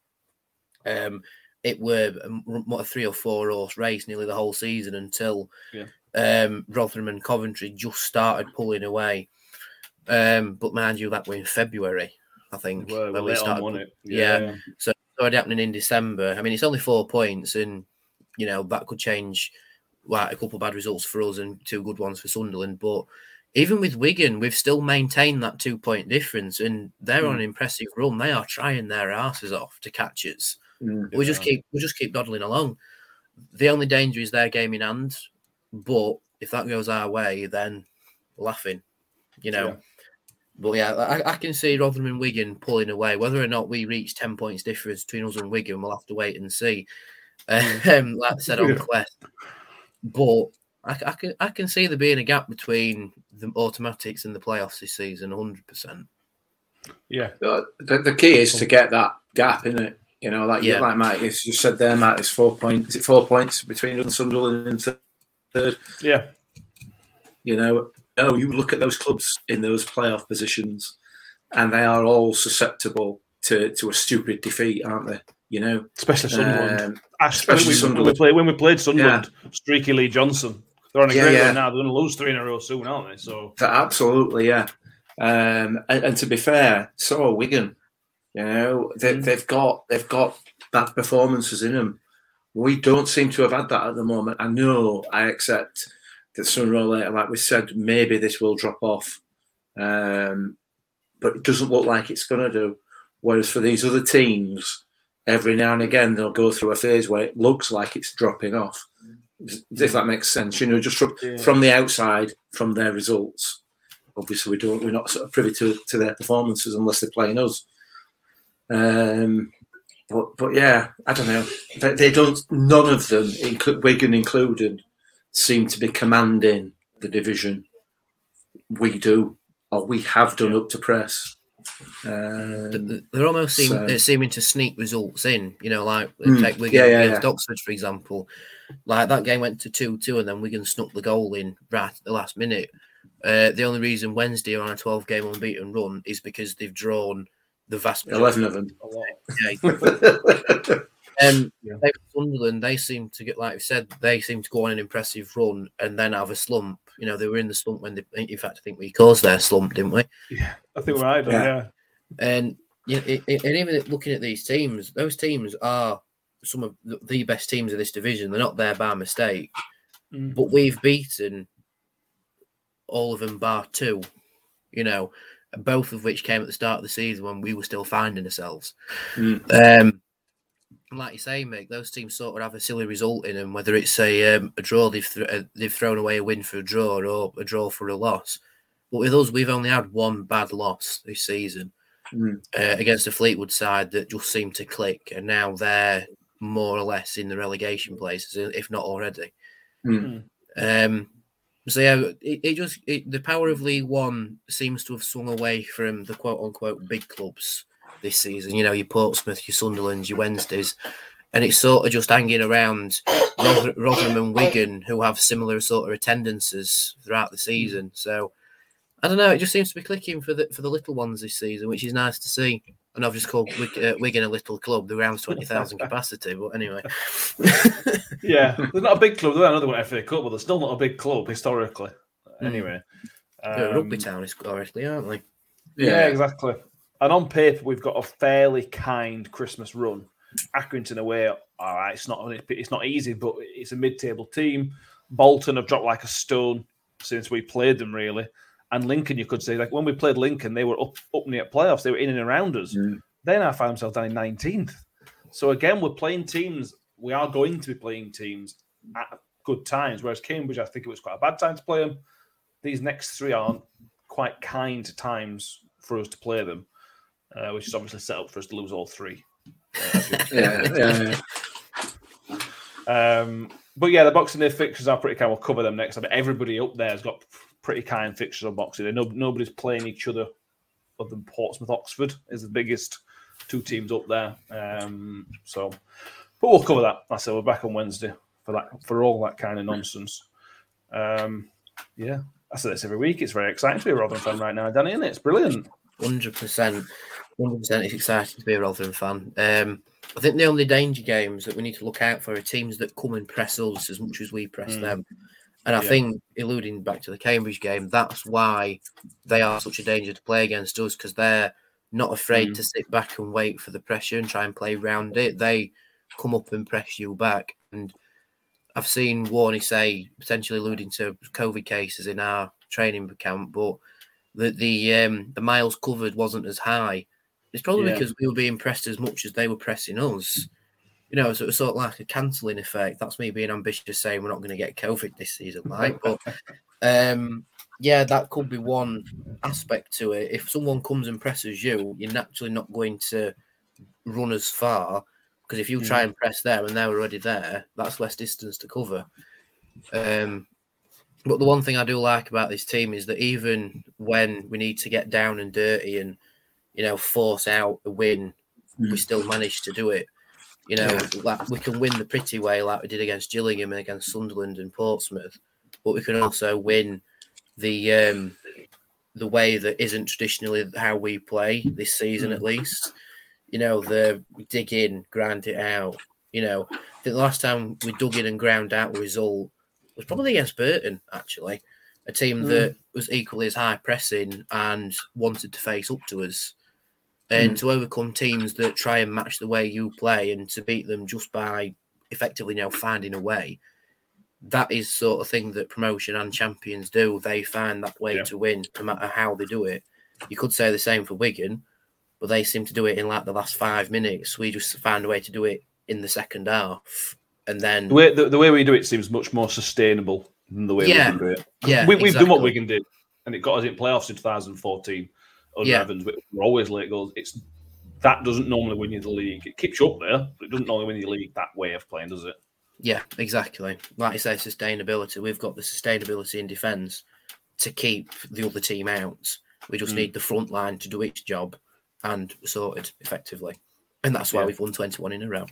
um, it were what a three or four horse race nearly the whole season until Yeah. um, Rotherham and Coventry just started pulling away. Um, but mind you, that were in February, I think. We're, when we late on, started wasn't it? Yeah. happening in December. I mean, it's only four points, and you know that could change. Like a couple of bad results for us and two good ones for Sunderland, but even with Wigan, we've still maintained that two point difference, and they're on an impressive run. They are trying their asses off to catch us. Mm. We just keep we just keep dawdling along. The only danger is their game in hand, but if that goes our way, then laughing, you know. Yeah. But yeah, I, I can see Rotherham and Wigan pulling away. Whether or not we reach ten points difference between us and Wigan, we'll have to wait and see. <laughs> Um, like I said on Yeah. Quest, but I, I can I can see there being a gap between the automatics and the playoffs this season, hundred percent. Yeah. The, the key is to get that gap in it. You know, like Yeah. like Mike, you you said there, Matt, it's four points. Is it four points between us and Sunderland and third? Yeah. You know, oh, you look at those clubs in those playoff positions, and they are all susceptible to to a stupid defeat, aren't they? You know, Especially Sunderland. Um, especially when, we, when, we Sunderland. played, when we played Sunderland, Streaky Lee Johnson. They're on a Yeah, great yeah. run now. They're going to lose three in a row soon, aren't they? So, absolutely, yeah. Um, and, and to be fair, so are Wigan. You know, they, Mm. they've got they've got bad performances in them. We don't seem to have had that at the moment. I know, I accept that sooner or later, like we said, maybe this will drop off, um, but it doesn't look like it's going to do. Whereas for these other teams, every now and again they'll go through a phase where it looks like it's dropping off. If that makes sense, you know, just from Yeah. from the outside, from their results. Obviously, we don't. We're not sort of privy to, to their performances unless they're playing us. Um, but but yeah, I don't know. They, they don't. None of them, inclu- Wigan included, seem to be commanding the division. We do, or we have done up to press. Um, Th- th- They're almost seem, so- they're seeming to sneak results in. You know, like Mm, take Wigan yeah, yeah, against yeah. Oxford, for example. Like that game went to two two, and then Wigan snuck the goal in right at the last minute. Uh, the only reason Wednesday are on a twelve game unbeaten run is because they've drawn the vast Eleven of them. majority. <laughs> Um, Yeah. they, Sunderland, they seem to get, like you said, they seem to go on an impressive run and then have a slump. You know, they were in the slump when they, in fact, I think we caused their slump, didn't we? Yeah. I think we're right. Yeah. Yeah. And yeah, it, it- and even looking at these teams, those teams are some of the- the best teams of this division. They're not there by mistake, Mm. but we've beaten all of them bar two. You know, both of which came at the start of the season when we were still finding ourselves. Mm. Um, and like you say, Mick, those teams sort of have a silly result in them. Whether it's a um, a draw, they've th- uh, they've thrown away a win for a draw, or a draw for a loss. But with us, we've only had one bad loss this season Mm. uh, against a Fleetwood side that just seemed to click, and now they're more or less in the relegation places, if not already. Mm. Um, so yeah, it, it just it, the power of League One seems to have swung away from the quote unquote big clubs this season. You know, your Portsmouth, your Sunderlands, your Wednesdays, and it's sort of just hanging around Rother- Rotherham and Wigan, who have similar sort of attendances throughout the season. So I don't know. It just seems to be clicking for the for the little ones this season, which is nice to see. And I've just called Wig- uh, Wigan a little club. The ground's twenty thousand <laughs> capacity, but anyway. <laughs> Yeah, they're not a big club. They're another one FA Cup, but they're still not a big club historically. Anyway, They're a rugby um, town historically, aren't they? Yeah, exactly. And on paper, we've got a fairly kind Christmas run. Accrington away, all right, it's not it's not easy, but it's a mid-table team. Bolton have dropped like a stone since we played them, really. And Lincoln, you could say, like when we played Lincoln, they were up up near playoffs. They were in and around us. Mm. They now find themselves down in nineteenth. So again, we're playing teams. We are going to be playing teams at good times. Whereas Cambridge, I think it was quite a bad time to play them. These next three aren't quite kind times for us to play them, uh, which is obviously set up for us to lose all three. Uh, <laughs> yeah, yeah, yeah. um, but yeah, the Boxing Day fixtures are pretty kind. We'll cover them next. I mean, everybody up there has got pretty kind fixtures on Boxing Day. No, nobody's playing each other other than Portsmouth Oxford is the biggest two teams up there. Um, so, but we'll cover that. I said we're back on Wednesday for that for all that kind of nonsense. Um, yeah, I say this every week. It's very exciting to be a Rotherham fan right now, Danny, and it? it's brilliant. Hundred percent, hundred percent. It's exciting to be a Rotherham fan. Um, I think the only danger games that we need to look out for are teams that come and press us as much as we press Mm. them. And I Yeah. think, alluding back to the Cambridge game, that's why they are such a danger to play against us because they're not afraid Mm. to sit back and wait for the pressure and try and play round it. They come up and press you back. And I've seen Warney say, potentially alluding to COVID cases in our training camp, but that the um, the miles covered wasn't as high. It's probably Yeah. because we were being pressed as much as they were pressing us. You know, so it was sort of like a cancelling effect. That's me being ambitious, saying we're not going to get COVID this season, like. But <laughs> um, yeah, that could be one aspect to it. If someone comes and presses you, you're naturally not going to run as far because if you try and press them and they're already there, that's less distance to cover. Um, but the one thing I do like about this team is that even when we need to get down and dirty and you know force out a win, we Mm. still manage to do it. You know, Yeah. like we can win the pretty way, like we did against Gillingham and against Sunderland and Portsmouth, but we can also win the um, the way that isn't traditionally how we play this season, at least. You know, the dig in, grind it out. You know, I think the last time we dug in and ground out a result was probably against Burton, actually, a team that was equally as high pressing and wanted to face up to us. And to overcome teams that try and match the way you play and to beat them just by effectively now finding a way, that is sort of thing that promotion and champions do. They find that way Yeah. to win, no matter how they do it. You could say the same for Wigan, but they seem to do it in like the last five minutes. We just find a way to do it in the second half, and then The way the, the way we do it seems much more sustainable than the way Yeah. we can do it. yeah, we, we've done what exactly. we can do, and it got us in playoffs in 2014 under Yeah. Evans. but We're always late goals. It's that doesn't normally win you the league. It keeps you up there, but it doesn't normally win you the league that way of playing, does it? Yeah, exactly. Like you say, sustainability. We've got the sustainability in defence to keep the other team out. We just Mm. need the front line to do its job and we're sorted effectively. And that's why Yeah. we've won 21 in a row.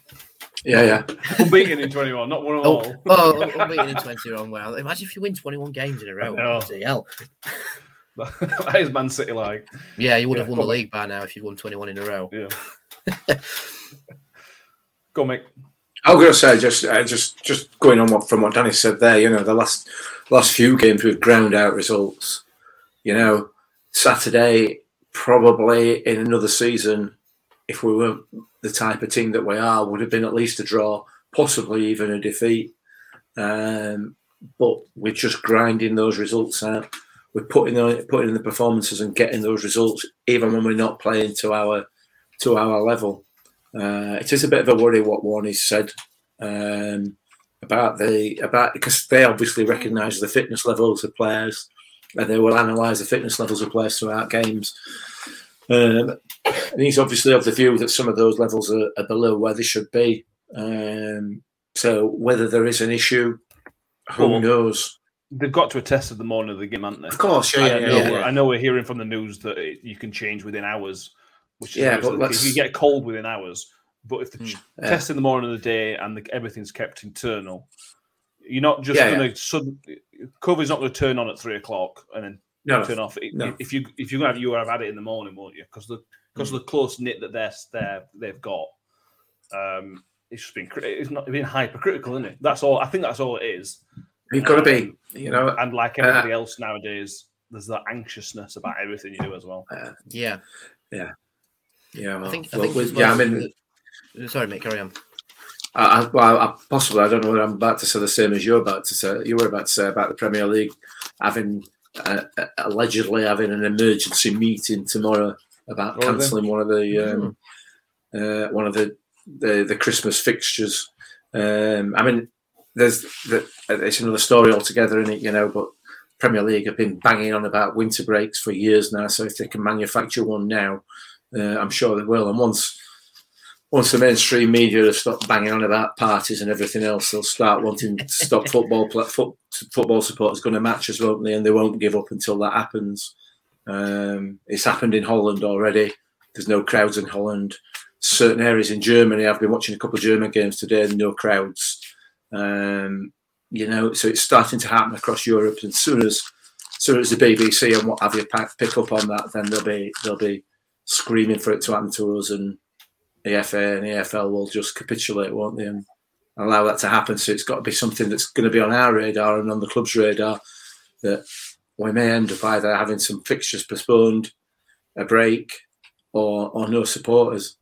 Yeah, yeah. <laughs> Unbeaten in 21, not one at Oh, all. oh unbeaten in 20 wrong. Well, imagine if you win 21 games in a row. know. bloody hell. That is <laughs> Man City like. Yeah, you would have won the on. league by now if you'd won 21 in a row. Yeah. <laughs> Go, Mick. I was going to say just, uh, just, just going on what, from what Danny said there. You know, the last, last few games we've ground out results. You know, Saturday probably in another season, if we were the type of team that we are, would have been at least a draw, possibly even a defeat. Um, but we're just grinding those results out. We're putting the, putting in the performances and getting those results, even when we're not playing to our to our level. Uh, it is a bit of a worry what Warney said um, about the about because they obviously recognise the fitness levels of players and they will analyse the fitness levels of players throughout games. Um, and he's obviously of the view that some of those levels are, are below where they should be. Um, so whether there is an issue, who knows? They've got to attest at the morning of the game, haven't they? Of course, yeah, I, yeah, know, yeah, yeah. I know we're hearing from the news that it, you can change within hours, which is Yeah, but the case. let's- if you get cold within hours, But if the Hmm. Yeah. test in the morning of the day and the, everything's kept internal, you're not just Yeah, going to sudden. COVID's not going to turn on at three o'clock and then No, turn off. It- No. If you if you're going to have you have had it in the morning, won't you? Because the because of the close knit that they're, they're they've got. Um, it's just been it's not been hypercritical, isn't it? That's all. I think that's all it is. You've got to be, you know, And like Uh, everybody else nowadays, there's that anxiousness about everything you do as well. Yeah, yeah. yeah I think. I think with- as yeah, I mean, uh, sorry, mate, carry on. I, I, well, I, possibly I don't know what I'm about to say the same as you're about to say. You were about to say about the Premier League having uh, uh, allegedly having an emergency meeting tomorrow about are they? cancelling one of the um, uh, one of the, the the Christmas fixtures. Um, I mean, there's the, it's another story altogether, in it, you know. But Premier League have been banging on about winter breaks for years now. So if they can manufacture one now, uh, I'm sure they will. And once once the mainstream media have stopped banging on about parties and everything else, they'll start wanting to stop <laughs> football foot, football supporters going to matches, won't they? And they won't give up until that happens. Um, it's happened in Holland already. There's no crowds in Holland. Certain areas in Germany, I've been watching a couple of German games today, and no crowds. Um, you know, so it's starting to happen across Europe. And soon as soon as the BBC and what have you pick up on that, then they'll be they'll be screaming for it to happen to us, and the FA and the EFL will just capitulate, won't they, and allow that to happen. So it's got to be something that's going to be on our radar and on the club's radar that we may end up either having some fixtures postponed, a break, or or no supporters.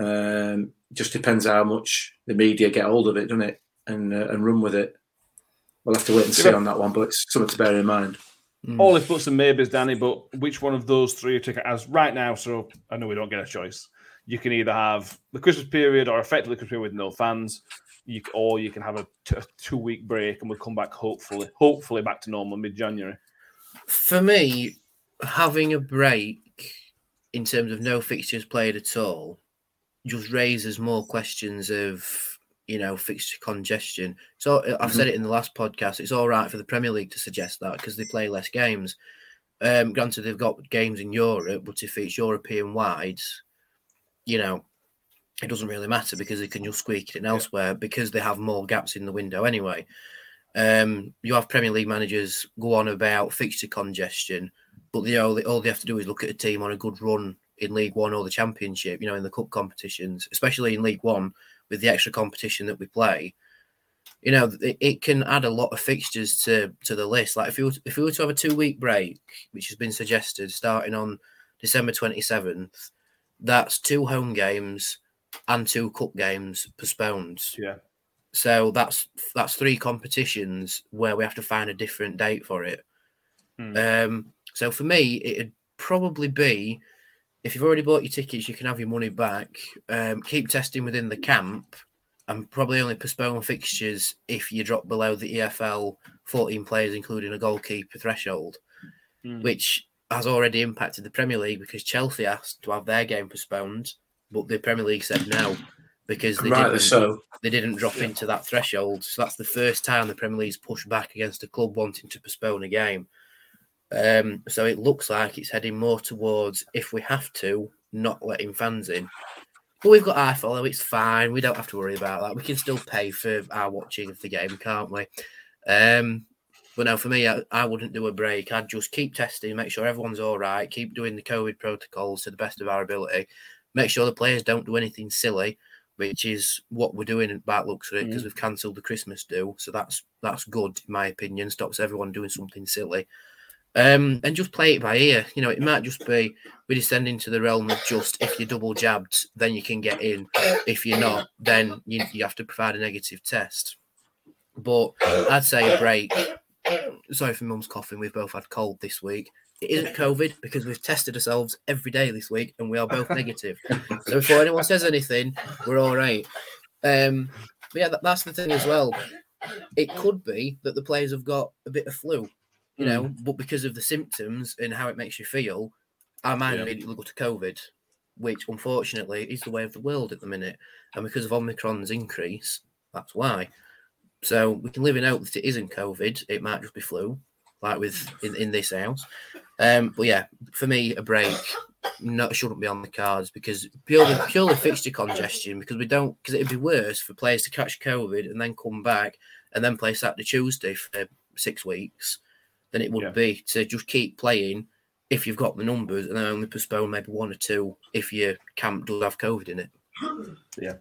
Um, just depends how much the media get hold of it, doesn't it, and uh, and run with it. We'll have to wait and see on that one, but it's something to bear in mind. Mm. All if buts and maybes, Danny. But which one of those three you're taken as right now? So I know we don't get a choice. You can either have the Christmas period or effectively Christmas period with no fans, you, or you can have a, t- a two week break and we'll come back hopefully, hopefully back to normal mid January. For me, having a break in terms of no fixtures played at all just raises more questions of you know fixture congestion. So uh, I've said it in the last podcast. It's all right for the Premier League to suggest that because they play less games. Um, granted, they've got games in Europe, but if it's European wide, you know, it doesn't really matter because they can just squeak it in elsewhere because they have more gaps in the window anyway. Um, you have Premier League managers go on about fixture congestion, but they all, all they have to do is look at a team on a good run in League One or the Championship, you know, in the cup competitions, especially in League One with the extra competition that we play. You know, it, it can add a lot of fixtures to to the list. Like if you were, if we were to have a two week break, which has been suggested, starting on December twenty seventh, that's two home games and two cup games postponed. Yeah. So that's that's three competitions where we have to find a different date for it. Hmm. Um, so for me, it'd probably be if you've already bought your tickets, you can have your money back. Um, keep testing within the camp, and probably only postpone fixtures if you drop below the EFL 14 players, including a goalkeeper threshold, Hmm. which has already impacted the Premier League because Chelsea asked to have their game postponed, but the Premier League said no because they Rightly didn't so. they didn't drop into that threshold. So that's the first time the Premier League's pushed back against a club wanting to postpone a game. Um, so it looks like it's heading more towards if we have to, not letting fans in. But we've got iFollow, it's fine. We don't have to worry about that. We can still pay for our watching of the game, can't we? Um, but no, for me, I, I wouldn't do a break. I'd just keep testing, make sure everyone's all right, keep doing the COVID protocols to the best of our ability, make sure the players don't do anything silly, which is what we're doing back looks at it because we've cancelled the Christmas do. So that's that's good in my opinion. Stops everyone doing something silly. Um, and just play it by ear. You know, it might just be we descend into the realm of just if you're double jabbed, then you can get in. If you're not, then you, you have to provide a negative test. But I'd say a break. Sorry for mum's coughing. We've both had cold this week. It isn't COVID because we've tested ourselves every day this week and we are both negative. So before anyone says anything, we're all right. Um, but yeah, that, that's the thing as well. It could be that the players have got a bit of flu, you know, but because of the symptoms and how it makes you feel, our mind Yeah. immediately go to COVID, which unfortunately is the way of the world at the minute. And because of Omicron's increase, that's why. So we can live in hope that it isn't COVID. It might just be flu, like with in, in this house. Um, but yeah, for me, a break no, shouldn't be on the cards because purely purely fixture congestion. Because we don't because it'd be worse for players to catch COVID and then come back and then play Saturday Tuesday for six weeks than it would Yeah. be to just keep playing if you've got the numbers and then only postpone maybe one or two if your camp does have COVID in it. <gasps> Yeah.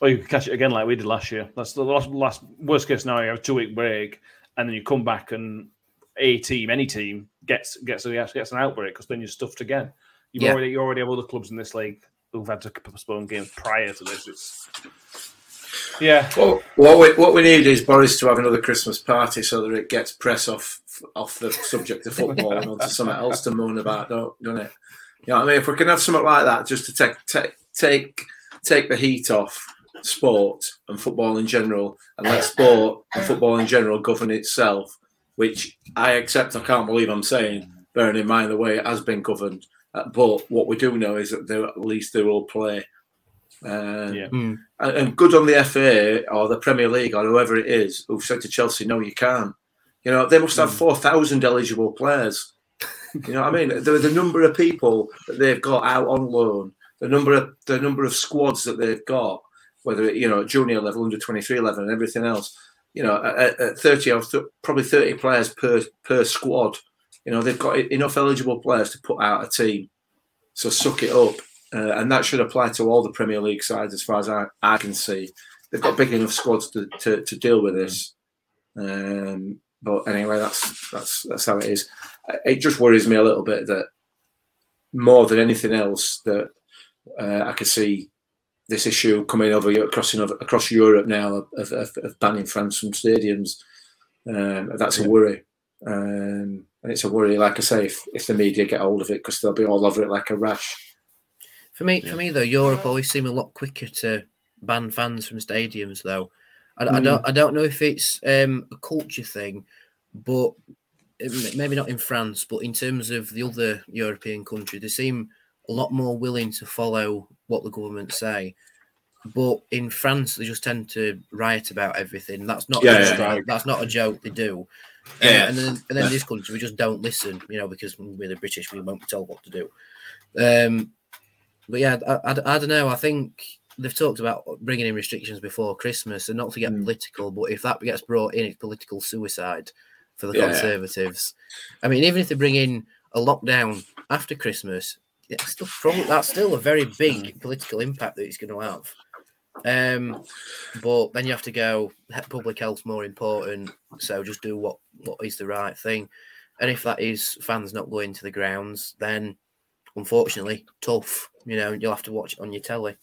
Or you could catch it again like we did last year. That's the last, last worst case scenario. You have a two week break, and then you come back and a team, any team, gets gets a, gets an outbreak because then you're stuffed again. You've Yeah. already you already have other clubs in this league who've had to postpone games prior to this. It's yeah, Well, what we what we need is Boris to have another Christmas party so that it gets press off off the subject of football and onto something else to moan about, don't don't it? You know what I mean? If we can have something like that, just to take take take take the heat off sport and football in general, and let sport and football in general govern itself, which I accept. I can't believe I'm saying, bearing in mind the way it has been governed. Uh, but what we do know is that there at least they will play. Um, Yeah. and, and good on the FA or the Premier League or whoever it is who've said to Chelsea, no, you can't. You know, they must have 4,000 eligible players. You know what I mean? The, the number of people that they've got out on loan, the number of the number of squads that they've got, whether it, you know, junior level, under 23 level, and everything else, you know, at, at 30 or th- probably 30 players per per squad. You know, they've got enough eligible players to put out a team. So suck it up. Uh, and that should apply to all the Premier League sides, as far as I, I can see. They've got big enough squads to, to, to deal with this. Um, but anyway, that's that's that's how it is. It just worries me a little bit that more than anything else that uh, I could see this issue coming over crossing over across Europe now of, of, of banning fans from stadiums. Um, that's a worry, um, and it's a worry. Like I say, if, if the media get hold of it, because they'll be all over it like a rash. For me, for me though, Europe always seem a lot quicker to ban fans from stadiums. Though, I, I don't, I don't know if it's um, a culture thing, but maybe not in France, but in terms of the other European countries, they seem a lot more willing to follow what the government say. But in France, they just tend to riot about everything. That's not, Yeah, a yeah, joke. that's not a joke. They do. Uh, Yeah. and then, and then this country, we just don't listen. You know, because we're the British, we won't be told what to do. Um, but yeah, I, I, I don't know. I think they've talked about bringing in restrictions before Christmas, and not to get Mm. political, but if that gets brought in, it's political suicide for the Yeah. Conservatives. I mean, even if they bring in a lockdown after Christmas, it's still probably that's still a very big political impact that it's going to have. Um, but then you have to go public health more important, so just do what what is the right thing. And if that is fans not going to the grounds, then unfortunately, tough. You know, you'll have to watch it on your telly.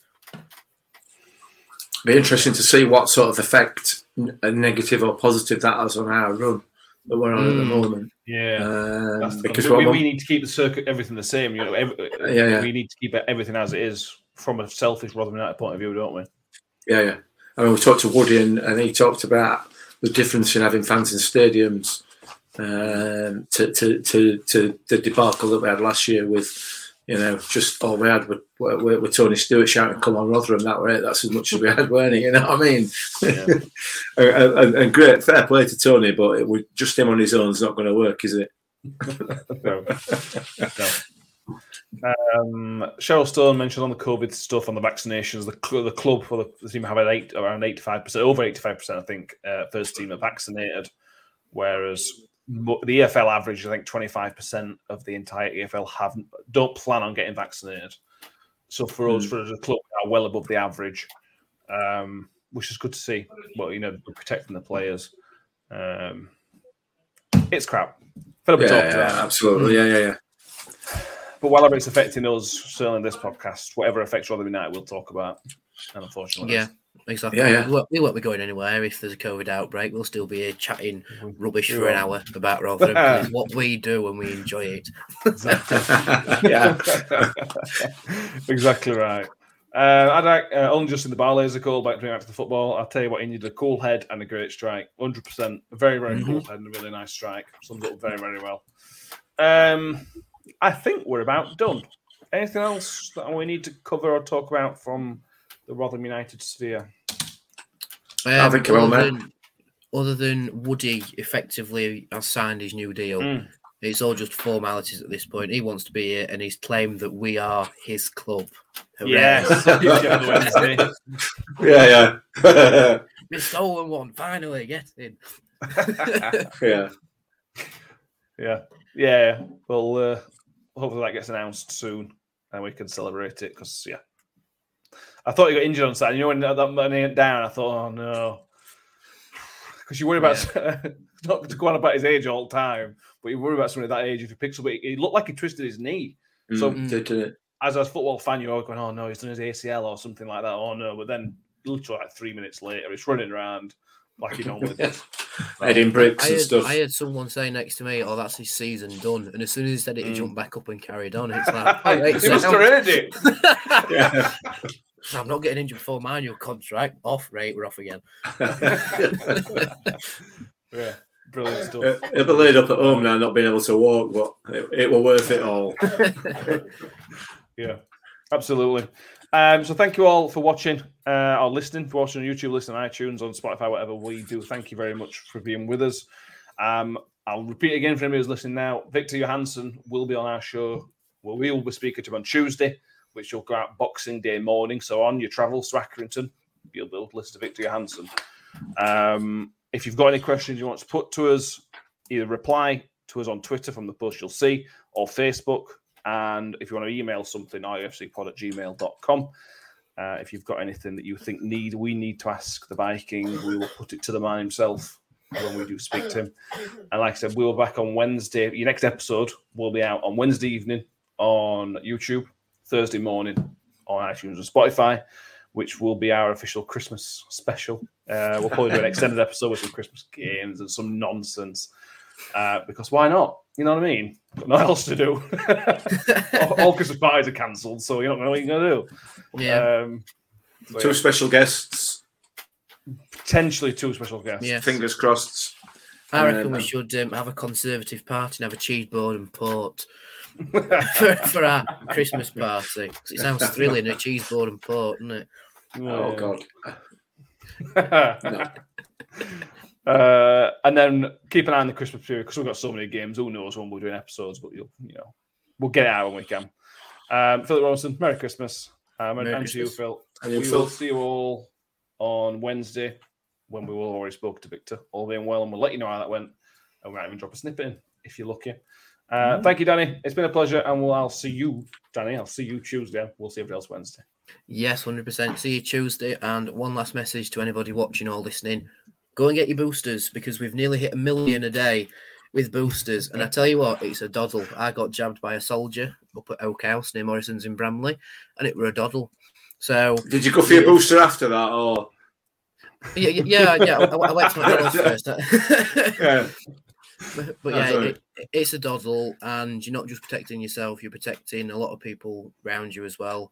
Be interesting to see what sort of effect, n- a negative or positive, that has on our run that we're on at the Mm. moment. yeah. Um, because we, we, we need to keep the circuit everything the same. You know, every, Yeah, yeah. we need to keep everything as it is from a selfish Rotherham United point of view, don't we? Yeah, yeah. I mean, we talked to Woody, and, and he talked about the difference in having fans in stadiums um, to, to, to, to the debacle that we had last year with, you know, just all we had with, with, with Tony Stewart shouting, come on, Rotherham, that were it. That's as much as we had, weren't it? You know what I mean? Yeah. <laughs> and, and, and great, fair play to Tony, but it would, just him on his own is not going to work, is it? No. No. Um, Cheryl Stone mentioned on the COVID stuff on the vaccinations. The, cl- the club for the, the team have an eight around eighty five percent, over eighty five percent, I think. Uh, first team are vaccinated, whereas the EFL average, I think, twenty five percent of the entire EFL have don't plan on getting vaccinated. So for us, for the club, we are well above the average, um, which is good to see. Well, you know, we're protecting the players. Um, it's crap. Philip Yeah, talked yeah, about it. absolutely. Yeah, yeah, yeah. But whatever it's affecting us, certainly in this podcast, whatever affects Rotherham United, we'll talk about. And unfortunately, Yeah, exactly. Yeah, yeah. We, won't, we won't be going anywhere if there's a COVID outbreak. We'll still be here chatting rubbish for an hour about Rotherham. 'cause it's what we do and we enjoy it. exactly. <laughs> yeah. <laughs> exactly right. Uh, I'd like uh, only just in the Barlaser call back bring back to the football. I'll tell you what, he needed a cool head and a great strike. 100%. A very, very cool head and a really nice strike. Sums it up very, very well. Um, I think we're about done. Anything else that we need to cover or talk about from the Rotherham United sphere? I think you're other than, other than Woody effectively has signed his new deal, Mm. It's all just formalities at this point. He wants to be here, and he's claimed that we are his club. Hooray. <laughs> Yes. Yeah, yeah, <laughs> <laughs> the stolen one. Finally, get in. yeah. Yeah, yeah. Well, uh, hopefully that gets announced soon, and we can celebrate it. Because yeah, I thought he got injured on Saturday. You know when that money went down, I thought, oh no, because you worry about <laughs> not to go on about his age all the time, but you worry about somebody that age if he picks up. He looked like he twisted his knee. So Mm, did, did as a football fan, you're always going, oh no, he's done his ACL or something like that. Oh no, but then literally like three minutes later, he's running around like he normally <laughs> does. Heading bricks I and heard, stuff. I heard someone say next to me, "Oh, that's his season done." And as soon as he said it, he Mm. jumped back up and carried on. It's <laughs> like, oh, wait, he must have heard it. yeah. I'm not getting injured before my new contract. Off rate, we're off again. <laughs> Yeah, brilliant stuff. Uh, He'll be laid up at home now, not being able to walk, but it, it will worth it all. <laughs> Yeah, absolutely. Um, so thank you all for watching uh, or listening, for watching on YouTube, listening on iTunes, on Spotify, whatever we do. Thank you very much for being with us. Um, I'll repeat again for anybody who's listening now. Viktor Johansson will be on our show. Well, we will be speaking to him on Tuesday, which will go out Boxing Day morning. So on your travels to Accrington, you'll be able to listen to Viktor Johansson. Um, if you've got any questions you want to put to us, either reply to us on Twitter from the post you'll see or Facebook. And if you want to email something, ifcpod at gmail.com. Uh, if you've got anything that you think need we need to ask the Viking, we will put it to the man himself when we do speak to him. And like I said, we'll be back on Wednesday. Your next episode will be out on Wednesday evening on YouTube, Thursday morning on iTunes and Spotify, which will be our official Christmas special. Uh, we'll probably do an extended episode with some Christmas games and some nonsense. Uh, because why not? You know what I mean? Got nothing else to do. <laughs> all, all Christmas parties are cancelled, so you're not know what you're going to do. Yeah, Um, so Two yeah, special guests, potentially two special guests. yeah. fingers crossed. I reckon um, we should um, have a conservative party and have a cheese board and port for, for our Christmas party. It sounds thrilling, a cheeseboard and port, doesn't it? Oh God, <laughs> Uh, and then keep an eye on the Christmas period because we've got so many games. Who knows when we're doing episodes, but you'll, you know, we'll get it out when we can. Um, Philip Robinson, Merry Christmas. Um, and, Merry and to you, Phil. And we will see you all on Wednesday when we will already spoke to Viktor. All being well, and we'll let you know how that went. And we might even drop a snippet in if you're lucky. Uh, Thank you, Danny. It's been a pleasure, and we'll, I'll see you, Danny. I'll see you Tuesday. We'll see everybody else Wednesday. Yes, 100%. See you Tuesday. And one last message to anybody watching or listening go and get your boosters because we've nearly hit a million a day with boosters. And I tell you what, it's a doddle. I got jabbed by a soldier up at Oak House near Morrison's in Bramley, and it were a doddle. So, Did you go for your booster after that, or yeah, yeah, yeah, yeah I, I went to McDonald's <laughs> first. yeah? <laughs> but but yeah, it, it's a doddle, and you're not just protecting yourself; you're protecting a lot of people around you as well.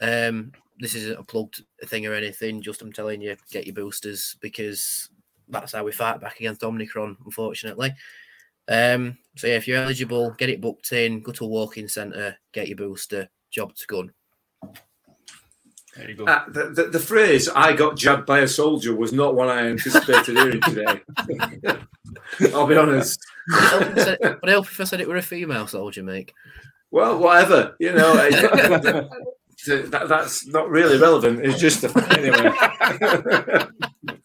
Um, this isn't a plugged thing or anything. Just I'm telling you, get your boosters because that's how we fight back against Omicron, unfortunately. Um, so yeah, if you're eligible, get it booked in. Go to a walk-in centre, get your booster. Job to gun. There you go. Uh, the, the, the phrase "I got jabbed by a soldier" was not one I anticipated hearing today. <laughs> I'll be honest. but I hope if I said it were a female soldier, mate. Well, whatever you know. I- <laughs> that, that's not really relevant. It's just a, anyway. <laughs>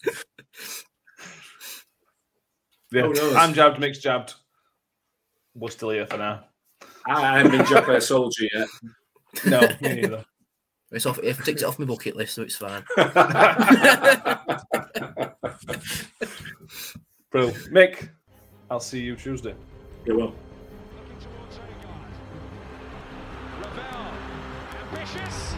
Yeah. Who? I'm jabbed, Mick's jabbed. We're still here for now. I haven't been jabbed by a soldier yet. No, me neither. It's off. It takes it off my bucket list, so it's fine. <laughs> Bro, Mick, I'll see you Tuesday. You will. Looking towards Odegaard. Ambitious.